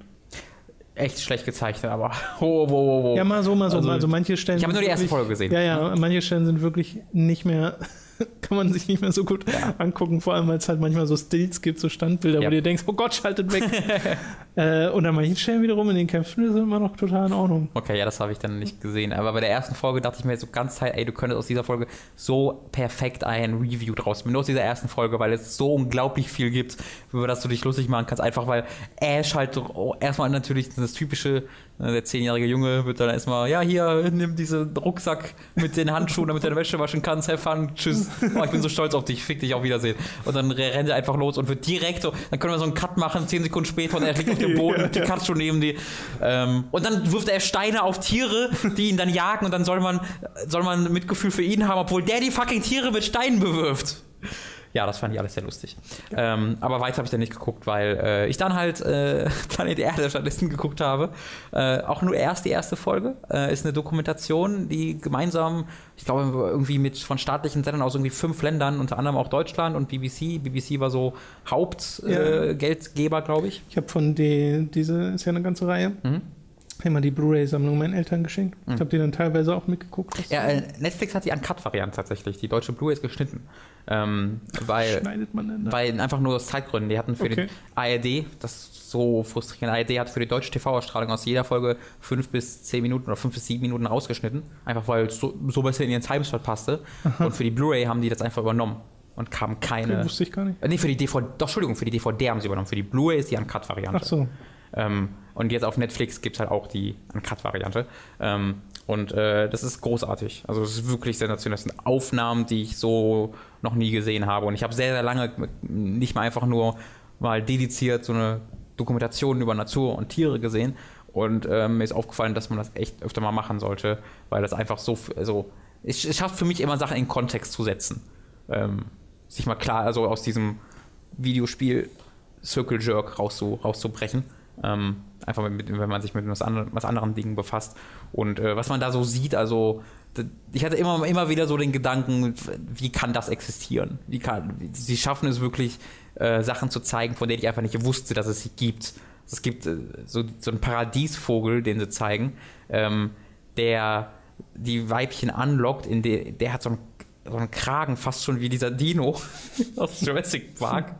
Echt schlecht gezeichnet, aber. Oh, oh, oh, oh. Ja, mal so, mal so. Also, Also, manche Stellen. ich habe nur die erste wirklich- Folge gesehen. Ja, ja, manche Stellen sind wirklich nicht mehr, (laughs) kann man sich nicht mehr so gut angucken, vor allem weil es halt manchmal so Stills gibt, so Standbilder, Ja. wo du dir denkst, oh Gott, schaltet weg. (laughs) äh, und an manchen Stellen wiederum in den Kämpfen ist immer noch total in Ordnung. Okay, ja, das habe ich dann nicht gesehen. Aber bei der ersten Folge dachte ich mir so ganz Zeit, ey, du könntest aus dieser Folge so perfekt ein Review draus machen. Nur aus dieser ersten Folge, weil es so unglaublich viel gibt, über das du dich lustig machen kannst. Einfach weil Ash halt oh, erstmal natürlich das typische, der zehnjährige Junge wird dann erstmal, ja, hier, nimm diesen Rucksack mit den Handschuhen, damit du deine Wäsche waschen kannst, have fun, tschüss. Oh, ich bin so stolz auf dich, fick dich, auf Wiedersehen. Und dann rennt er einfach los und wird direkt so, dann können wir so einen Cut machen, zehn Sekunden später und er liegt auf dem (laughs) Boden mit Pikachu neben die. Ähm, und dann wirft er Steine auf Tiere, die ihn dann jagen und dann soll man, soll man Mitgefühl für ihn haben, obwohl der die fucking Tiere mit Steinen bewirft. Ja, das fand ich alles sehr lustig. Ähm, aber weiter habe ich dann nicht geguckt, weil äh, ich dann halt äh, (laughs) Planet Erde stattdessen geguckt habe. Äh, auch nur erst die erste Folge. Äh, ist eine Dokumentation, die gemeinsam, ich glaube, irgendwie mit von staatlichen Sendern aus irgendwie fünf Ländern, unter anderem auch Deutschland und BBC. BBC war so Hauptgeldgeber, Ja. äh, Geldgeber, glaube ich. Ich habe von die, diese, ist ja eine ganze Reihe, Mhm. Immer die Blu-ray-Sammlung meinen Eltern geschenkt. Ich habe die dann teilweise auch mitgeguckt. Ja, äh, Netflix hat die Uncut-Variante tatsächlich. Die deutsche Blu-ray ist geschnitten. Ähm, weil, schneidet man denn da? weil einfach nur aus Zeitgründen. Die hatten für Okay. den ARD, das ist so frustrierend, ARD hat für die deutsche TV-Ausstrahlung aus jeder Folge fünf bis zehn Minuten oder fünf bis sieben Minuten rausgeschnitten. Einfach weil es so, so besser in ihren Timeslot passte. Und für die Blu-ray haben die das einfach übernommen. Und kam keine. Okay, wusste ich gar nicht. Äh, Nee, für die DVD, doch, Entschuldigung, für die DVD haben sie übernommen. Für die Blu-ray ist die Uncut-Variante. Ach so. Ähm, und jetzt auf Netflix gibt es halt auch die Uncut-Variante. Ähm, und äh, das ist großartig. Also es ist wirklich sensationell. Das sind Aufnahmen, die ich so noch nie gesehen habe. Und ich habe sehr, sehr lange nicht mal einfach nur mal dediziert so eine Dokumentation über Natur und Tiere gesehen. Und ähm, mir ist aufgefallen, dass man das echt öfter mal machen sollte, weil das einfach so, also es, es schafft für mich immer Sachen in Kontext zu setzen. Ähm, sich mal klar, also aus diesem Videospiel Circle Jerk rauszu, rauszubrechen. Ähm, einfach mit, wenn man sich mit was, andre, was anderen Dingen befasst. Und äh, was man da so sieht, also ich hatte immer, immer wieder so den Gedanken, wie kann das existieren? Wie kann, sie schaffen es wirklich, äh, Sachen zu zeigen, von denen ich einfach nicht wusste, dass es sie gibt. Es gibt äh, so, so einen Paradiesvogel, den sie zeigen, ähm, der die Weibchen anlockt, in der, der hat so ein so einen Kragen, fast schon wie dieser Dino (laughs) aus Jurassic Park,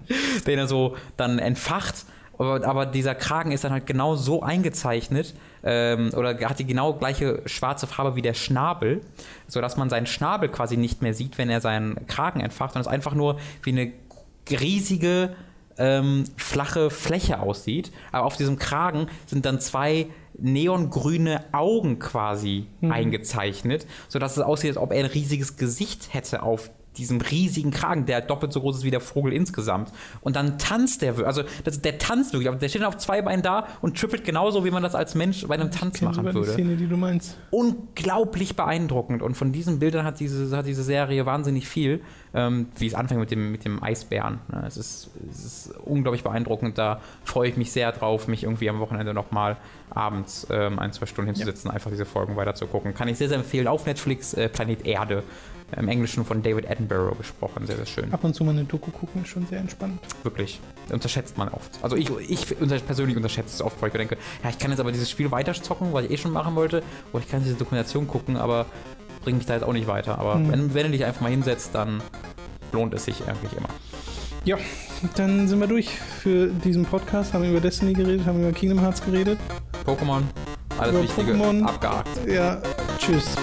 den er so dann entfacht. Aber, aber dieser Kragen ist dann halt genau so eingezeichnet ähm, oder hat die genau gleiche schwarze Farbe wie der Schnabel, sodass man seinen Schnabel quasi nicht mehr sieht, wenn er seinen Kragen entfacht, sondern es einfach nur wie eine riesige ähm, flache Fläche aussieht. Aber auf diesem Kragen sind dann zwei neongrüne Augen quasi Mhm. eingezeichnet, sodass es aussieht, als ob er ein riesiges Gesicht hätte auf diesem riesigen Kragen, der doppelt so groß ist wie der Vogel insgesamt. Und dann tanzt der, also das, der tanzt wirklich, aber der steht dann auf zwei Beinen da und trippelt genauso, wie man das als Mensch bei einem Tanz machen sogar die würde Szene, die du meinst. unglaublich beeindruckend. Und von diesen Bildern hat diese, hat diese Serie wahnsinnig viel, ähm, wie es anfängt mit dem, mit dem Eisbären. Ne? Es, ist, es ist unglaublich beeindruckend. Da freue ich mich sehr drauf, mich irgendwie am Wochenende nochmal abends ähm, ein, zwei Stunden hinzusetzen, einfach diese Folgen weiter zu gucken. Kann ich sehr, sehr empfehlen. Auf Netflix äh, Planet Erde. Im Englischen von David Attenborough gesprochen. Sehr, sehr schön. Ab und zu mal eine Doku gucken ist schon sehr entspannt. Wirklich. Unterschätzt man oft. Also ich, ich unter, persönlich unterschätze es oft, weil ich mir denke, ja, ich kann jetzt aber dieses Spiel weiter zocken, was ich eh schon machen wollte, oder ich kann diese Dokumentation gucken, aber bringt mich da jetzt auch nicht weiter. Aber Mhm. wenn, wenn du dich einfach mal hinsetzt, dann lohnt es sich eigentlich immer. Ja, dann sind wir durch für diesen Podcast. Haben über Destiny geredet, haben über Kingdom Hearts geredet. Pokémon, alles Über Wichtige, Pokémon. abgehakt. Ja, tschüss.